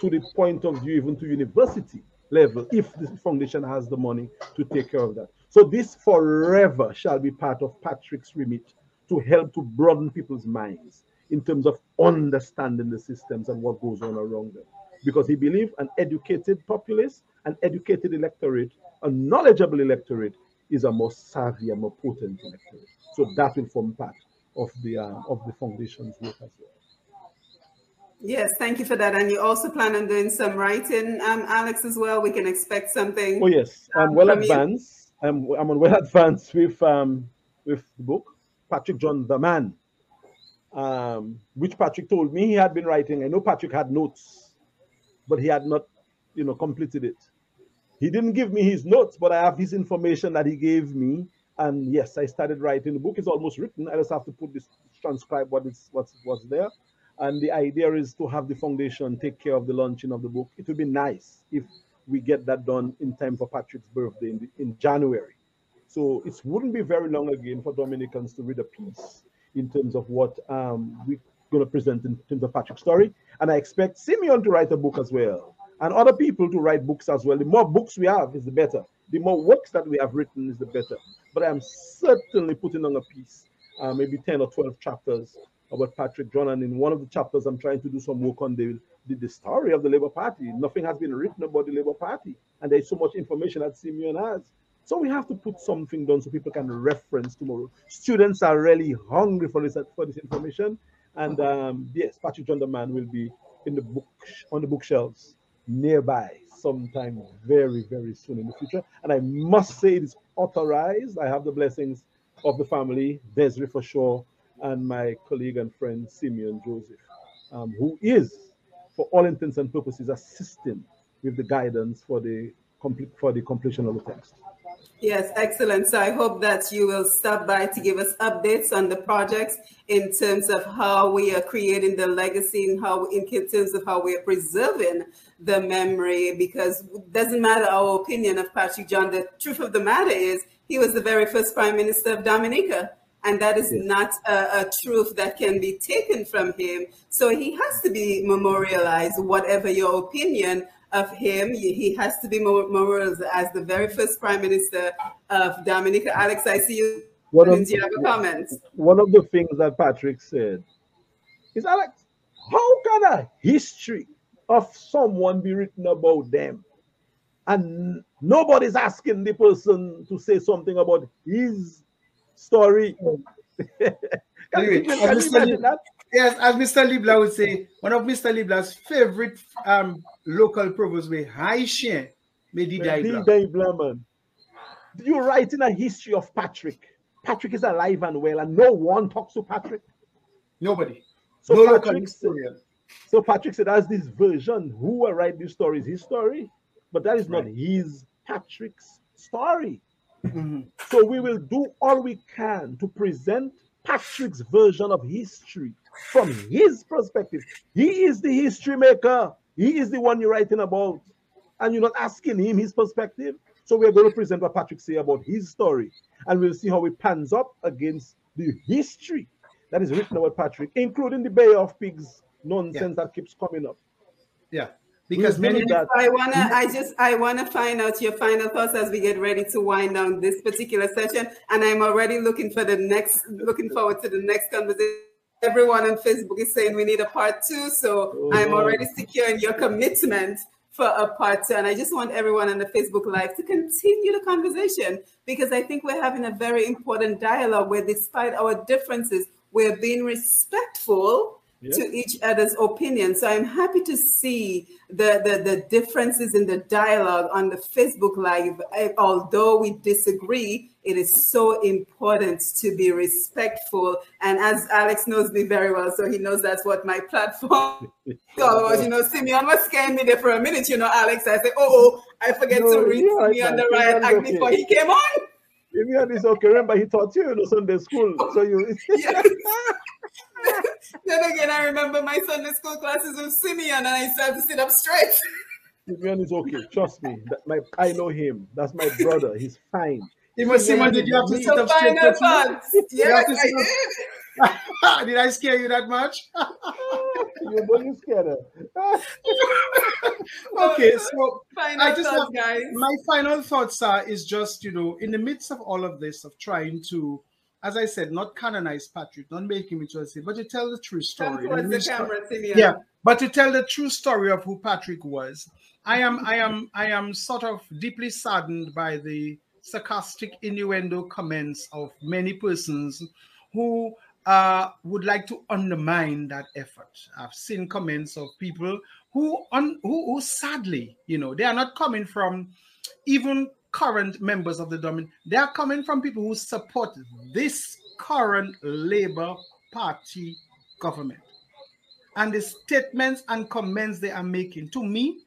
to the point of view, even to university level, if the foundation has the money to take care of that. So this forever shall be part of Patrick's remit to help to broaden people's minds in terms of understanding the systems and what goes on around them. Because he believed an educated populace, an educated electorate, a knowledgeable electorate is a more savvy and more potent electorate. So that will form part of the uh, of the foundation's work as well. Yes, thank you for that. And you also plan on doing some writing, um, Alex, as well. We can expect something. Oh yes, I'm um, well you. advanced. I'm I'm on well advanced with um with the book Patrick John the Man, um, which Patrick told me he had been writing. I know Patrick had notes, but he had not, you know, completed it. He didn't give me his notes, but I have his information that he gave me. And yes, I started writing. The book is almost written. I just have to put this transcribe what is what's what's there. And the idea is to have the foundation take care of the launching of the book. It would be nice if we get that done in time for Patrick's birthday in, the, in January. So it wouldn't be very long again for Dominicans to read a piece in terms of what um, we're going to present in terms of Patrick's story. And I expect Simeon to write a book as well, and other people to write books as well. The more books we have, is the better. The more works that we have written, is the better. But I'm certainly putting on a piece, uh, maybe 10 or 12 chapters about Patrick John. And in one of the chapters, I'm trying to do some work on the, the, the story of the Labour Party. Nothing has been written about the Labour Party. And there's so much information that Simeon has. So we have to put something down so people can reference tomorrow. Students are really hungry for this for this information, and um, yes, Patrick John the Man will be in the book on the bookshelves nearby sometime very very soon in the future. And I must say it is authorized. I have the blessings of the family, Desiree for sure, and my colleague and friend Simeon Joseph, um, who is, for all intents and purposes, assisting with the guidance for the for the completion of the text. Yes, excellent. So I hope that you will stop by to give us updates on the projects in terms of how we are creating the legacy and how, in terms of how we are preserving the memory. Because it doesn't matter our opinion of Patrick John. The truth of the matter is he was the very first prime minister of Dominica. And that is Yes. not a, a truth that can be taken from him. So he has to be memorialized, whatever your opinion of him. He has to be memorialized as the very first prime minister of Dominica. Alex, I see you. One of, Do you have a comment? one of the things that Patrick said is Alex, how can a history of someone be written about them? And nobody's asking the person to say something about his story. can Anyway, you, I can you just imagine that? Yes, as Mr. Libla would say, one of Mr. Libla's favorite um, local proverbs were Haitian, Medi Dee Daibla. You're writing a history of Patrick. Patrick is alive and well, and no one talks to Patrick. Nobody. So no Patrick said, historian. So Patrick said, as this version, who will write this story is his story, but that is not his Patrick's story. Mhm. So we will do all we can to present Patrick's version of history from his perspective. He is the history maker. He is the one you're writing about, and you're not asking him his perspective. So we're going to present what Patrick say about his story, and we'll see how it pans up against the history that is written about Patrick, including the Bayou of Pigs nonsense that keeps coming up. Yeah. Because many that. I wanna, I just, I wanna find out your final thoughts as we get ready to wind down this particular session, and I'm already looking for the next, looking forward to the next conversation. Everyone on Facebook is saying we need a part two, so oh, I'm already securing your commitment for a part two, and I just want everyone on the Facebook Live to continue the conversation because I think we're having a very important dialogue where, despite our differences, we're being respectful Yeah. to each other's opinion. So I'm happy to see the, the, the differences in the dialogue on the Facebook Live. I- although we disagree, it is so important to be respectful. And as Alex knows me very well, so he knows that's what my platform. You know, Simeon was scaring me there for a minute, you know, Alex. I said, oh, oh, I forget No, to read yeah, Simeon the right act before he came on. Vivian is okay. Remember, he taught you in the Sunday school, so you. Yes. then again, I remember my Sunday school classes with Simeon, and I used to have sit up straight. Vivian is okay. Trust me. My I know him. That's my brother. He's fine. Even Simon, did you have to sit up straight? final Patrick? thoughts. Yes, to I up- did. Did I scare you that much? You know you scared her. okay, so Final I just thoughts, have- guys. my final thoughts are is just you know in the midst of all of this of trying to as i said not canonize patrick not make him into a saint but to tell the true story the the camera, Simeon. yeah but to tell the true story of who patrick was i am i am i am sort of deeply saddened by the sarcastic innuendo comments of many persons who uh, would like to undermine that effort. I've seen comments of people who, who, who sadly, you know, they are not coming from even current members of the dominant. They are coming from people who support this current Labour Party government. And the statements and comments they are making, to me,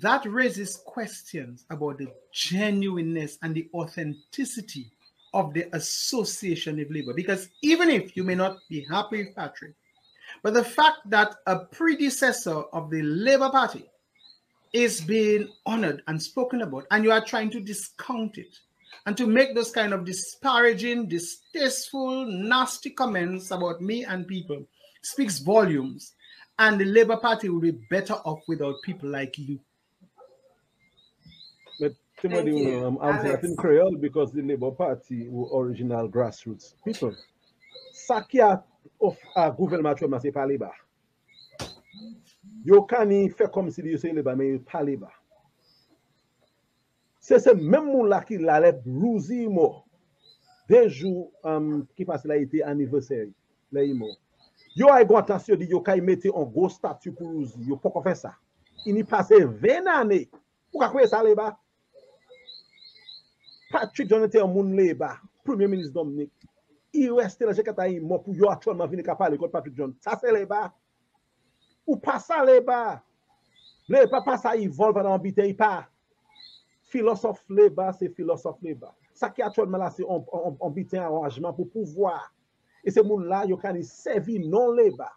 that raises questions about the genuineness and the authenticity of the association of Labour. Because even if you may not be happy with Patrick, but the fact that a predecessor of the Labour Party is being honored and spoken about, and you are trying to discount it and to make those kind of disparaging, distasteful, nasty comments about me and people speaks volumes. And the Labour Party will be better off without people like you. Somebody will Timothy William, I'm in Creole because the Labour Party were original grassroots people. Sa ki a, a uh, gouvelman chouman se pa Labour. Yo kan ni fe kom si di yo se Labour, men yo pa Labour. Se se men moun la ki lalep rousi mo. Denjou um, ki pase la ite anniversary. La imo. Yo ay gwa tansyo di yo kay mette an go statu pou rouzi. Yo poko fe sa. Ini pase ven ane. Ou ka kwe sa Labour? Patrick John était Jonathan Mounleba, premier ministre Dominique, il reste dans le mort pour yo actuellement venir parler contre Patrick John. Ça c'est les bas. Ou pas ça les bas. Pas pas ça ils volent dans bité pas. Philosophe les bas, c'est philosophe les bas. Ça qui actuellement là c'est on, arrangement pour pouvoir. Et ces moun là yo kan servir non les bas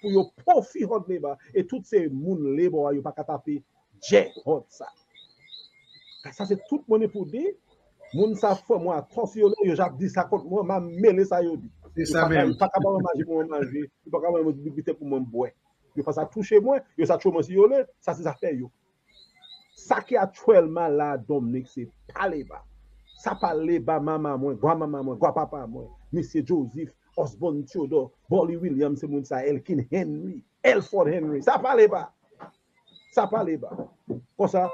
pour yo profit hot les et toutes ces moun les bas yo pas taper j'ai hot ça. Ça c'est tout monde pour dire Moun sa fò mwen atonsyon yo jap di sa kont mwen, ma mele sa yo di. C'est Yo ça pa ka- même. pa ka ba mwen manje pou mwen manje, yo pa ka ba mwen bibite pou mwen bwe. Yo pa sa touche mwen, yo sa chou mwen si yo le, sa se sa fè yo. Sa ki atwèlman la Dominique, se pa leba. Sa pa leba mama mwen, gwa mama mwen, gwa papa mwen, Mr. Joseph, Osborne Theodore, Bolly Williams, se moun sa Elkin Henry, Elford Henry, sa pa leba. Sa pa leba. Kon sa,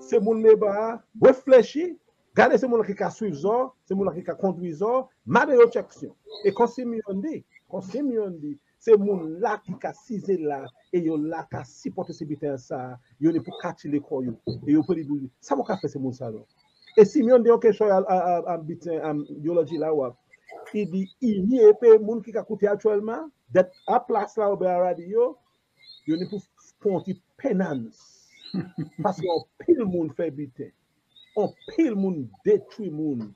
se moun leba, reflechi, Gade se moun la ki ka suiv suivzor, se moun la ki ka kondwi kondwizor, made yo cheksyon. E kon se myon di, kon se myon di, se moun la ki ka size la, e yo la ka sipote se biten sa, yo ne pou kati le koyo, e yo pou li douli. Sa moun ka fe se moun sa lo. E si myon di yo ke choy an biten, an biologi la wap, i di, i ni epe moun ki ka koute atwelman, det a plas la oube a radyo, yo ne pou konti penans. Paske yo pil moun fe biten. an pil moun detwi moun,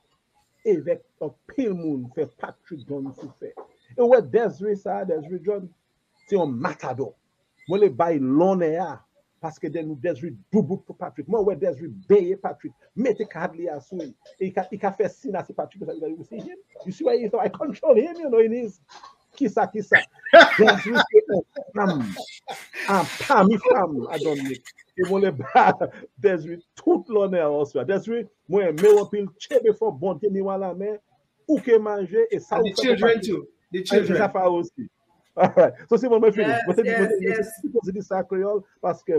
e vek an pil moun fe Patrick John sou fe. E wè Desiree sa, Desiree John, se yon matado. Mwen le bay lone ya, paske den nou Desiree dubouk pou Patrick. Mwen wè Desiree beye Patrick, mette kad li asou, e i ka, ka fe sin ase Patrick, you see him? You see why he, so I control him, you know, in his, kisa kisa. Desiree se yon fam, an pami fam a Dominic. E mwen le ba Desiree tout l'honneur oswa. Desiree, mwen me wapil chebe fo bonte ni wala men, ou ke manje, e sa And ou the fe children Patrick. too. The Ay, sa children. fa osi. Alright. So si mwen mwen finish. Yes, Mwen se di- yes, mwen se- mwen yes. se- mwen se di sa kreol, paske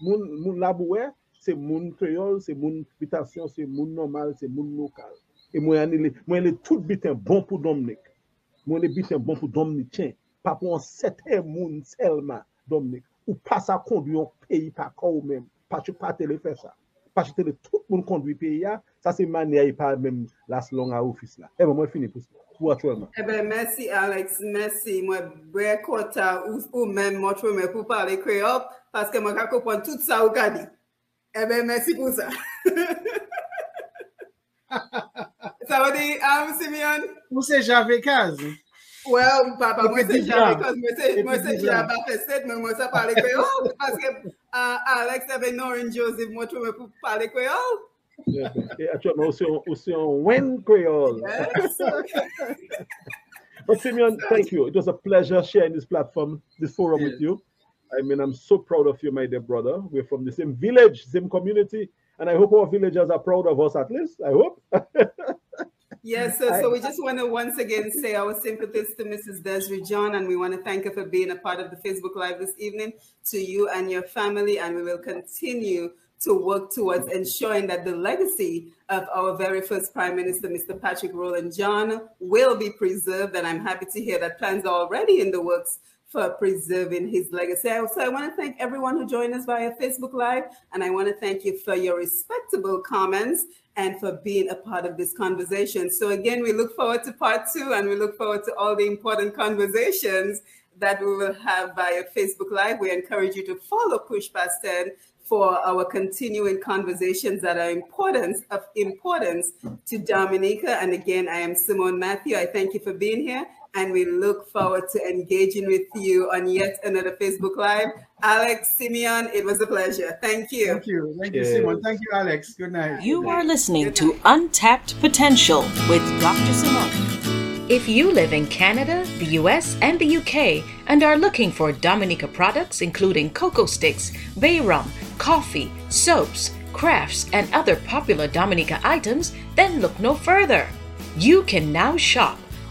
moun, moun labouwe, se moun kreol, se moun bitasyon, se moun normal, se moun lokal. E mwen ane le, mwen le tout biten bon pou Dominic. mon ébite est bon pour Dominicain, pas pour un certain monde seulement, Dominique, ou pas ça conduit un pays par quoi ou même, parce que pas te le faire ça, parce que tout le monde conduit le pays, hein. ça c'est manière pas même la selon à office là. Et bon, moi je finis pour ça. Eh ben, merci Alex, merci. Moi, bien content ou, ou même moi, je pour parler créole parce que moi, je comprends tout ça au Gadi. Eh ben, merci pour ça. ça veut dire, I'm Simeon. Ou se jave kaz? Well, papa, Et moi, puis c'est jamais, Dijon. parce que moi, c'est, Et moi, puis c'est Dijon. jamais fait ça, mais moi, ça parle créole parce que uh, Alex avait Noreen Joseph, moi, je pour parler créole. E atwèlman, ou se yon, ou se yon wen kreol. Yes. But Simeon, thank you. It was a pleasure sharing this platform, this forum with you. I mean, I'm so proud of you, my dear brother. We're from the same village, same community, and I hope our villagers are proud of us at least. I hope. Yes, so, so we just want to once again say our sympathies to Mrs. Desiree John, and we want to thank her for being a part of the Facebook Live this evening to you and your family, and we will continue to work towards ensuring that the legacy of our very first Prime Minister, Mr. Patrick Roland John, will be preserved. And I'm happy to hear that plans are already in the works for preserving his legacy. So I want to thank everyone who joined us via Facebook Live, and I want to thank you for your respectable comments and for being a part of this conversation. So again, we look forward to part two, and we look forward to all the important conversations that we will have via Facebook Live. We encourage you to follow Push Past 10 for our continuing conversations that are important of importance to Dominica. And again, I am Simone Matthew. I thank you for being here and we look forward to engaging with you on yet another Facebook Live. Alex Simeon, it was a pleasure. Thank you. Thank you. Thank you, Simon. Thank you, Alex. Good night. You are listening to Untapped Potential with Dr. Simone. If you live in Canada, the US, and the UK and are looking for Dominica products including cocoa sticks, bay rum, coffee, soaps, crafts, and other popular Dominica items, then look no further. You can now shop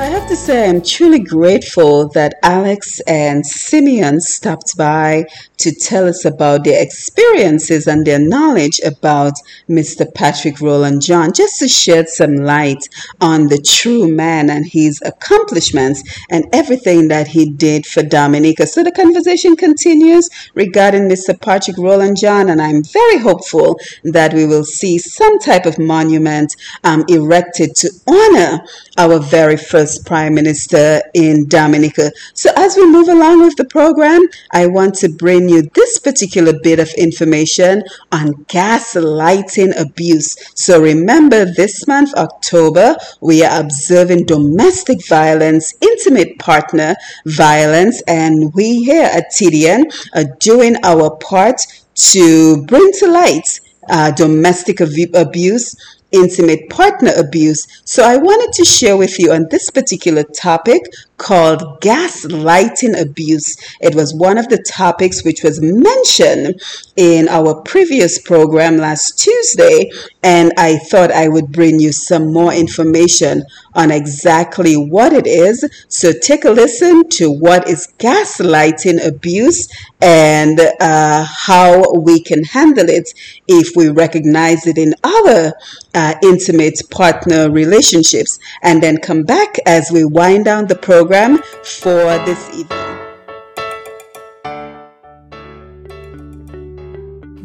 I have to say, I'm truly grateful that Alex and Simeon stopped by to tell us about their experiences and their knowledge about Mr. Patrick Roland John, just to shed some light on the true man and his accomplishments and everything that he did for Dominica. So the conversation continues regarding Mr. Patrick Roland John, and I'm very hopeful that we will see some type of monument um, erected to honor our very first Prime Minister in Dominica. So as we move along with the program, I want to bring you this particular bit of information on gaslighting abuse. So remember, this month, October, we are observing domestic violence, intimate partner violence, and we here at TDN are doing our part to bring to light uh, domestic abuse intimate partner abuse. So I wanted to share with you on this particular topic called gaslighting abuse. It was one of the topics which was mentioned in our previous program last Tuesday, and I thought I would bring you some more information on exactly what it is. So take a listen to what is gaslighting abuse and uh, how we can handle it if we recognize it in our uh, intimate partner relationships, and then come back as we wind down the program for this evening.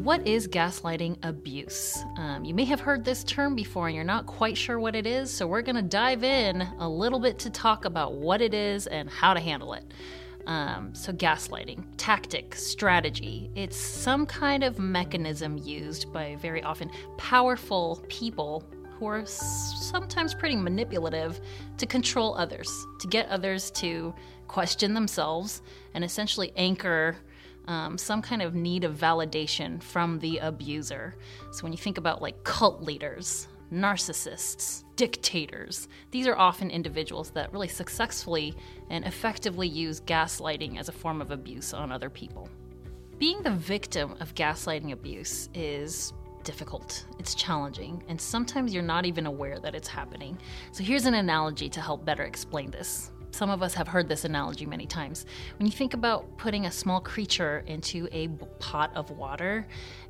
What is gaslighting abuse? Um, you may have heard this term before and you're not quite sure what it is, so we're going to dive in a little bit to talk about what it is and how to handle it. Um, so, gaslighting, tactic, strategy. It's some kind of mechanism used by very often powerful people who are sometimes pretty manipulative to control others, to get others to question themselves and essentially anchor um, some kind of need of validation from the abuser. So, when you think about like cult leaders, narcissists, dictators. These are often individuals that really successfully and effectively use gaslighting as a form of abuse on other people. Being the victim of gaslighting abuse is difficult, it's challenging, and sometimes you're not even aware that it's happening. So, here's an analogy to help better explain this. Some of us have heard this analogy many times. When you think about putting a small creature into a pot of water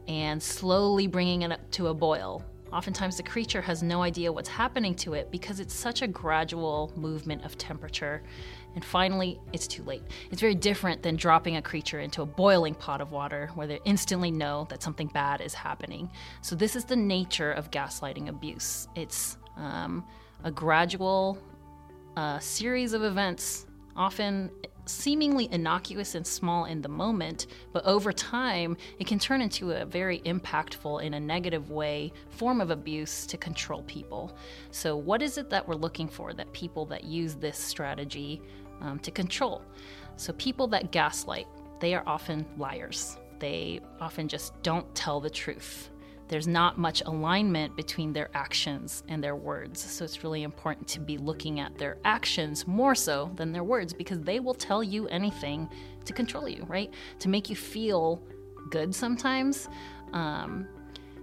and slowly bringing it up to a boil, Oftentimes, the creature has no idea what's happening to it because it's such a gradual movement of temperature. And finally, it's too late. It's very different than dropping a creature into a boiling pot of water where they instantly know that something bad is happening. So, this is the nature of gaslighting abuse it's um, a gradual uh, series of events, often seemingly innocuous and small in the moment, but over time, it can turn into a very impactful, in a negative way, form of abuse to control people. So, what is it that we're looking for that people that use this strategy um, to control? So, people that gaslight, they are often liars. They often just don't tell the truth there's not much alignment between their actions and their words. So it's really important to be looking at their actions more so than their words because they will tell you anything to control you, right? To make you feel good sometimes. Um,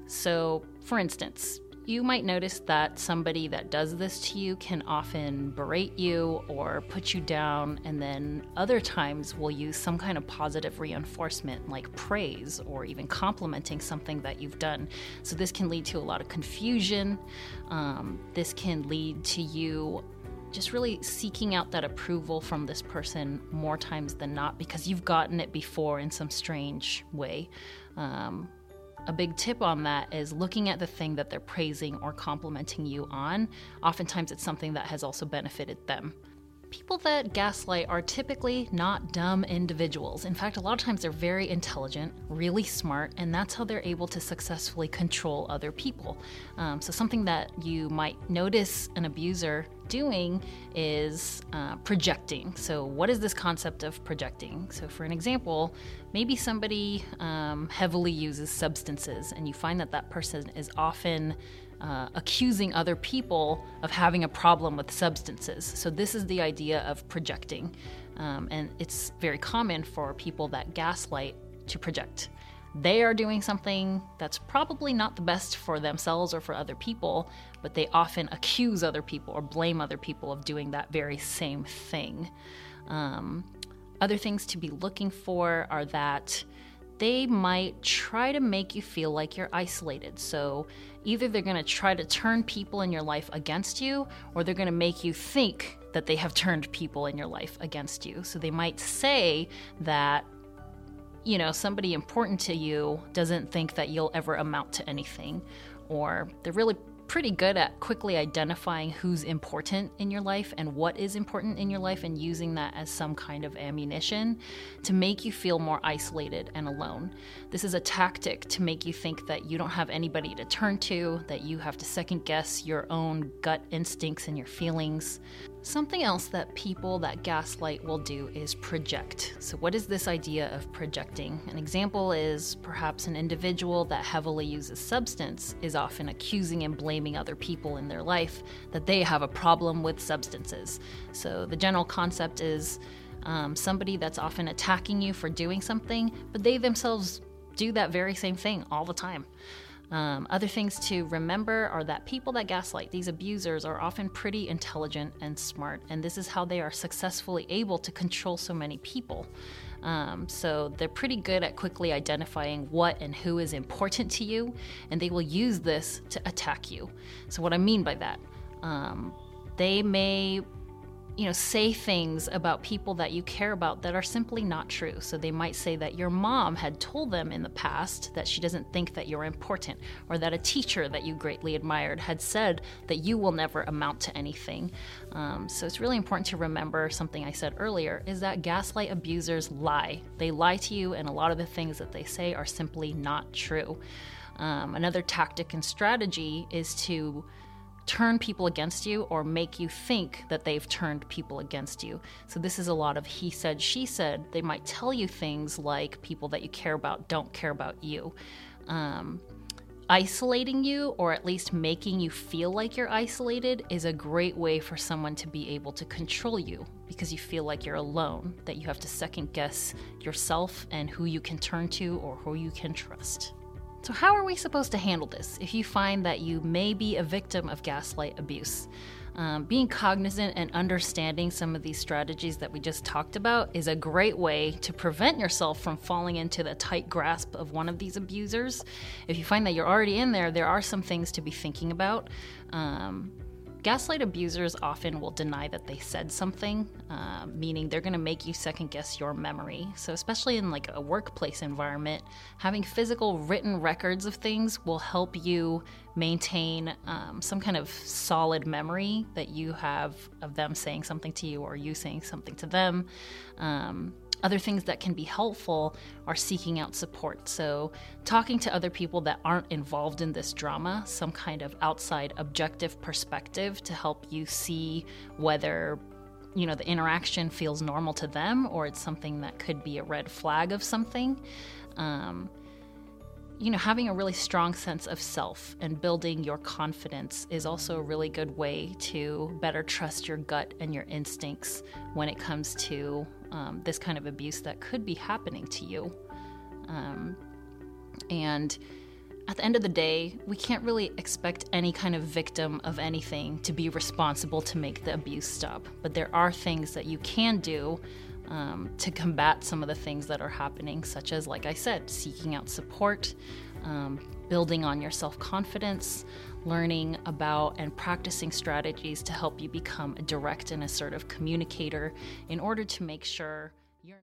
so, for instance, you might notice that somebody that does this to you can often berate you or put you down, and then other times will use some kind of positive reinforcement like praise or even complimenting something that you've done. So, this can lead to a lot of confusion. Um, this can lead to you just really seeking out that approval from this person more times than not because you've gotten it before in some strange way. Um, a big tip on that is looking at the thing that they're praising or complimenting you on. Oftentimes, it's something that has also benefited them. People that gaslight are typically not dumb individuals. In fact, a lot of times they're very intelligent, really smart, and that's how they're able to successfully control other people. Um, so, something that you might notice an abuser doing is uh, projecting. So, what is this concept of projecting? So, for an example, maybe somebody um, heavily uses substances, and you find that that person is often uh, accusing other people of having a problem with substances. So, this is the idea of projecting. Um, and it's very common for people that gaslight to project. They are doing something that's probably not the best for themselves or for other people, but they often accuse other people or blame other people of doing that very same thing. Um, other things to be looking for are that they might try to make you feel like you're isolated. So either they're going to try to turn people in your life against you, or they're going to make you think that they have turned people in your life against you. So they might say that you know, somebody important to you doesn't think that you'll ever amount to anything, or they're really pretty good at quickly identifying who's important in your life and what is important in your life and using that as some kind of ammunition to make you feel more isolated and alone. This is a tactic to make you think that you don't have anybody to turn to, that you have to second guess your own gut instincts and your feelings. Something else that people that gaslight will do is project. So, what is this idea of projecting? An example is perhaps an individual that heavily uses substance is often accusing and blaming other people in their life that they have a problem with substances. So, the general concept is um, somebody that's often attacking you for doing something, but they themselves do that very same thing all the time. Um, other things to remember are that people that gaslight, these abusers, are often pretty intelligent and smart, and this is how they are successfully able to control so many people. Um, so they're pretty good at quickly identifying what and who is important to you, and they will use this to attack you. So, what I mean by that, um, they may you know, say things about people that you care about that are simply not true. So they might say that your mom had told them in the past that she doesn't think that you're important, or that a teacher that you greatly admired had said that you will never amount to anything. Um, so it's really important to remember something I said earlier is that gaslight abusers lie. They lie to you, and a lot of the things that they say are simply not true. Um, another tactic and strategy is to turn people against you or make you think that they've turned people against you. So, this is a lot of he said, she said. They might tell you things like people that you care about don't care about you. Um, isolating you, or at least making you feel like you're isolated, is a great way for someone to be able to control you because you feel like you're alone, that you have to second guess yourself and who you can turn to or who you can trust. So, how are we supposed to handle this if you find that you may be a victim of gaslight abuse? Um, being cognizant and understanding some of these strategies that we just talked about is a great way to prevent yourself from falling into the tight grasp of one of these abusers. If you find that you're already in there, there are some things to be thinking about. Um, gaslight abusers often will deny that they said something, uh, meaning they're going to make you second guess your memory. So, especially in like a workplace environment, having physical written records of things will help you maintain um, some kind of solid memory that you have of them saying something to you or you saying something to them. Um, other things that can be helpful are seeking out support. So, talking to other people that aren't involved in this drama, some kind of outside objective perspective to help you see whether you know the interaction feels normal to them or it's something that could be a red flag of something. Um, you know, having a really strong sense of self and building your confidence is also a really good way to better trust your gut and your instincts when it comes to um, this kind of abuse that could be happening to you. Um, and at the end of the day, we can't really expect any kind of victim of anything to be responsible to make the abuse stop. But there are things that you can do um, to combat some of the things that are happening, such as, like I said, seeking out support, um, building on your self confidence, learning about and practicing strategies to help you become a direct and assertive communicator in order to make sure you're.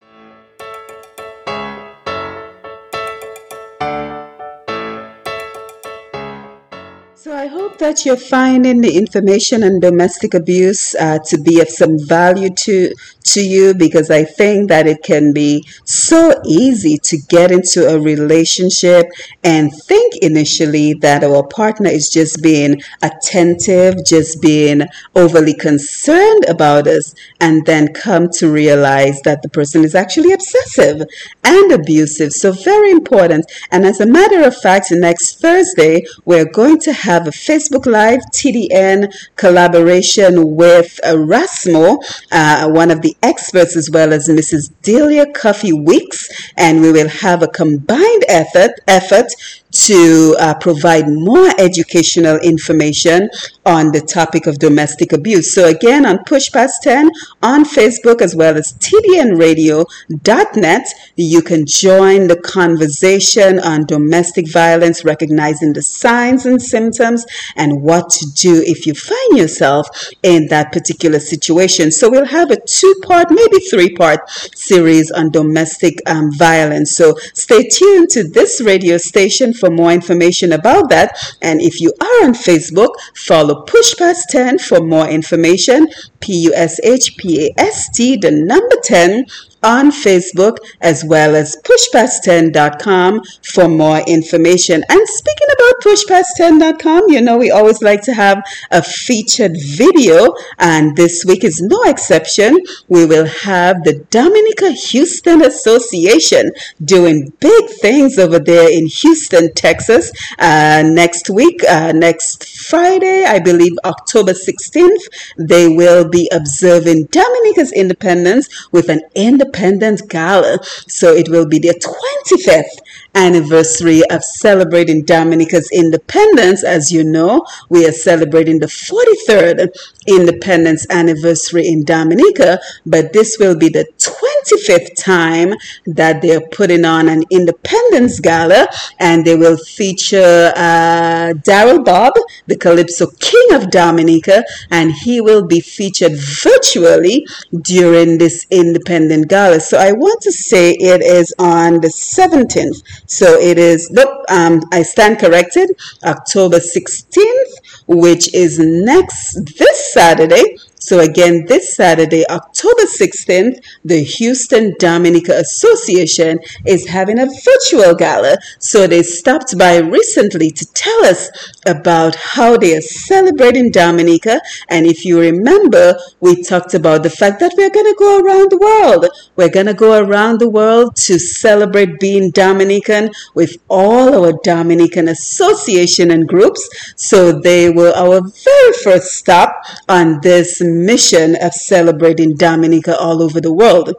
So I hope that you're finding the information on domestic abuse uh, to be of some value to to you because I think that it can be so easy to get into a relationship and think initially that our partner is just being attentive, just being overly concerned about us, and then come to realize that the person is actually obsessive and abusive. So very important. And as a matter of fact, next Thursday, we're going to have a Facebook Live TDN collaboration with Erasmo, uh, one of the experts, as well as Mrs. Delia Coffey Weeks, and we will have a combined effort effort to uh, provide more educational information on the topic of domestic abuse. So again, on Push Past 10 on Facebook as well as tdnradio.net, you can join the conversation on domestic violence, recognizing the signs and symptoms and what to do if you find yourself in that particular situation. So we'll have a two-part, maybe three-part series on domestic um, violence. So stay tuned to this radio station for more information about that. And if you are on Facebook, follow Push Past 10 for more information. P U S H P A S T, the number 10 on Facebook as well as pushpast10.com for more information. And speaking about pushpast10.com, you know, we always like to have a featured video, and this week is no exception. We will have the Dominica Houston Association doing big things over there in Houston, Texas, uh, next week, uh, next Friday, I believe October 16th, they will be observing Dominica's independence with an independent Independence Gala. So it will be their 25th anniversary of celebrating Dominica's independence. As you know, we are celebrating the 43rd independence anniversary in Dominica, but this will be the 25th time that they're putting on an independence gala and they will feature uh, Daryl Bobb, the Calypso King of Dominica, and he will be featured virtually during this independent gala. So I want to say it is on the 17th. So it is, nope, um, I stand corrected, October 16th, which is next this Saturday. So again, this Saturday, October 16th, the Houston Dominica Association is having a virtual gala. So they stopped by recently to tell us about how they are celebrating Dominica. And if you remember, we talked about the fact that we're going to go around the world. We're going to go around the world to celebrate being Dominican with all our Dominican association and groups. So they were our very first stop on this mission of celebrating Dominica all over the world.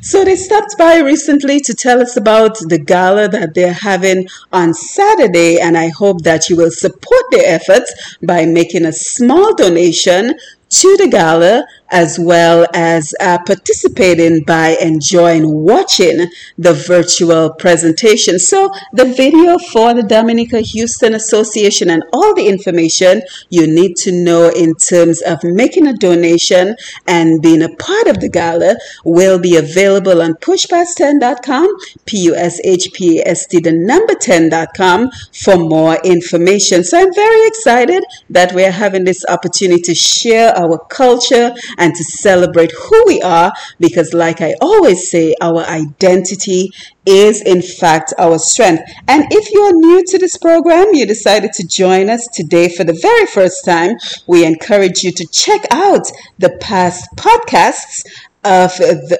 So they stopped by recently to tell us about the gala that they're having on Saturday, and I hope that you will support their efforts by making a small donation to the gala as well as uh, participating by enjoying watching the virtual presentation. So the video for the Dominica Houston Association and all the information you need to know in terms of making a donation and being a part of the gala will be available on pushpast10.com, P-U-S-H-P-A-S-T, the number 10.com for more information. So I'm very excited that we're having this opportunity to share our culture and to celebrate who we are because like I always say, our identity is in fact our strength. And if you are new to this program, you decided to join us today for the very first time, we encourage you to check out the past podcasts of,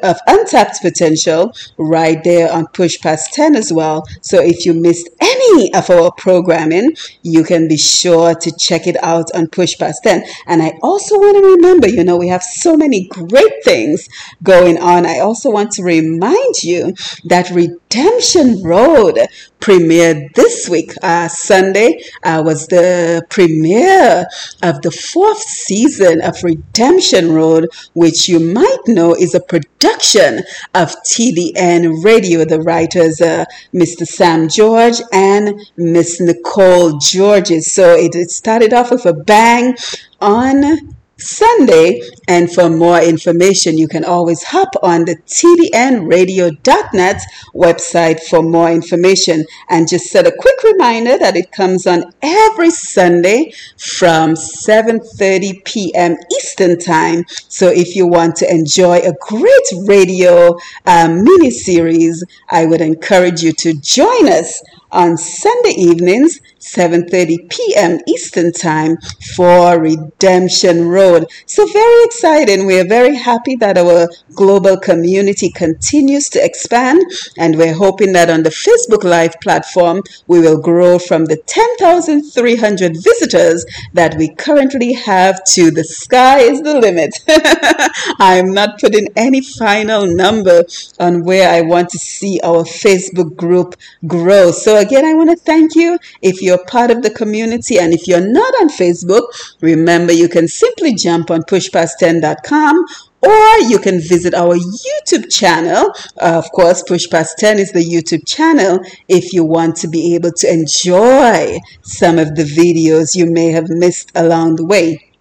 of untapped potential right there on Push Past 10 as well. So if you missed any of our programming, you can be sure to check it out on Push Past 10. And I also want to remember, you know, we have so many great things going on. I also want to remind you that Redemption Road premiered this week. Uh, Sunday uh, was the premiere of the fourth season of Redemption Road, which you might know is a production of TDN Radio. The writers, uh, Mr. Sam George and Miss Nicole Georges. So it, it started off with a bang on Sunday. And for more information, you can always hop on the tdnradio.net website for more information. And just set a quick reminder that it comes on every Sunday from 7.30 p.m. Eastern Time. So if you want to enjoy a great radio um, mini series, I would encourage you to join us on Sunday evenings 7:30 p.m. Eastern Time for Redemption Road. So very exciting. We are very happy that our global community continues to expand and we're hoping that on the Facebook Live platform we will grow from the 10,300 visitors that we currently have to the sky is the limit. I'm not putting any final number on where I want to see our Facebook group grow. So again, I want to thank you if you're part of the community. And if you're not on Facebook, remember you can simply jump on pushpast10.com or you can visit our YouTube channel. Uh, of course, Push Past 10 is the YouTube channel if you want to be able to enjoy some of the videos you may have missed along the way.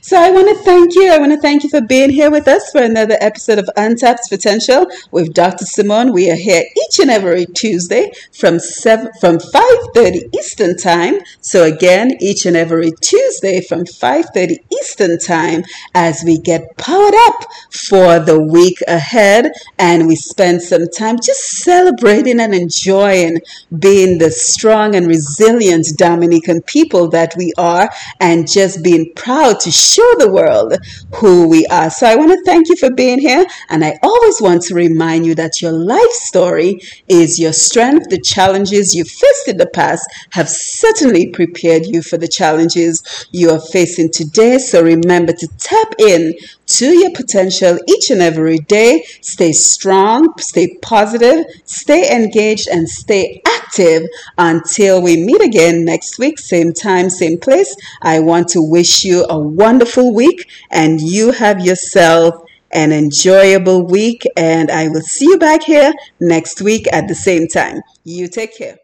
So I want to thank you. I want to thank you for being here with us for another episode of Untapped Potential with Dr. Simone. We are here each and every Tuesday from seven from 5:30 Eastern Time. So again, each and every Tuesday from 5:30 Eastern Time as we get powered up for the week ahead and we spend some time just celebrating and enjoying being the strong and resilient Dominican people that we are and just being proud to show the world who we are. So I want to thank you for being here. And I always want to remind you that your life story is your strength. The challenges you faced in the past have certainly prepared you for the challenges you are facing today. So remember to tap in to your potential each and every day. Stay strong, stay positive, stay engaged, and stay active until we meet again next week, same time, same place. I want to wish you a wonderful week and you have yourself an enjoyable week. And I will see you back here next week at the same time. You take care.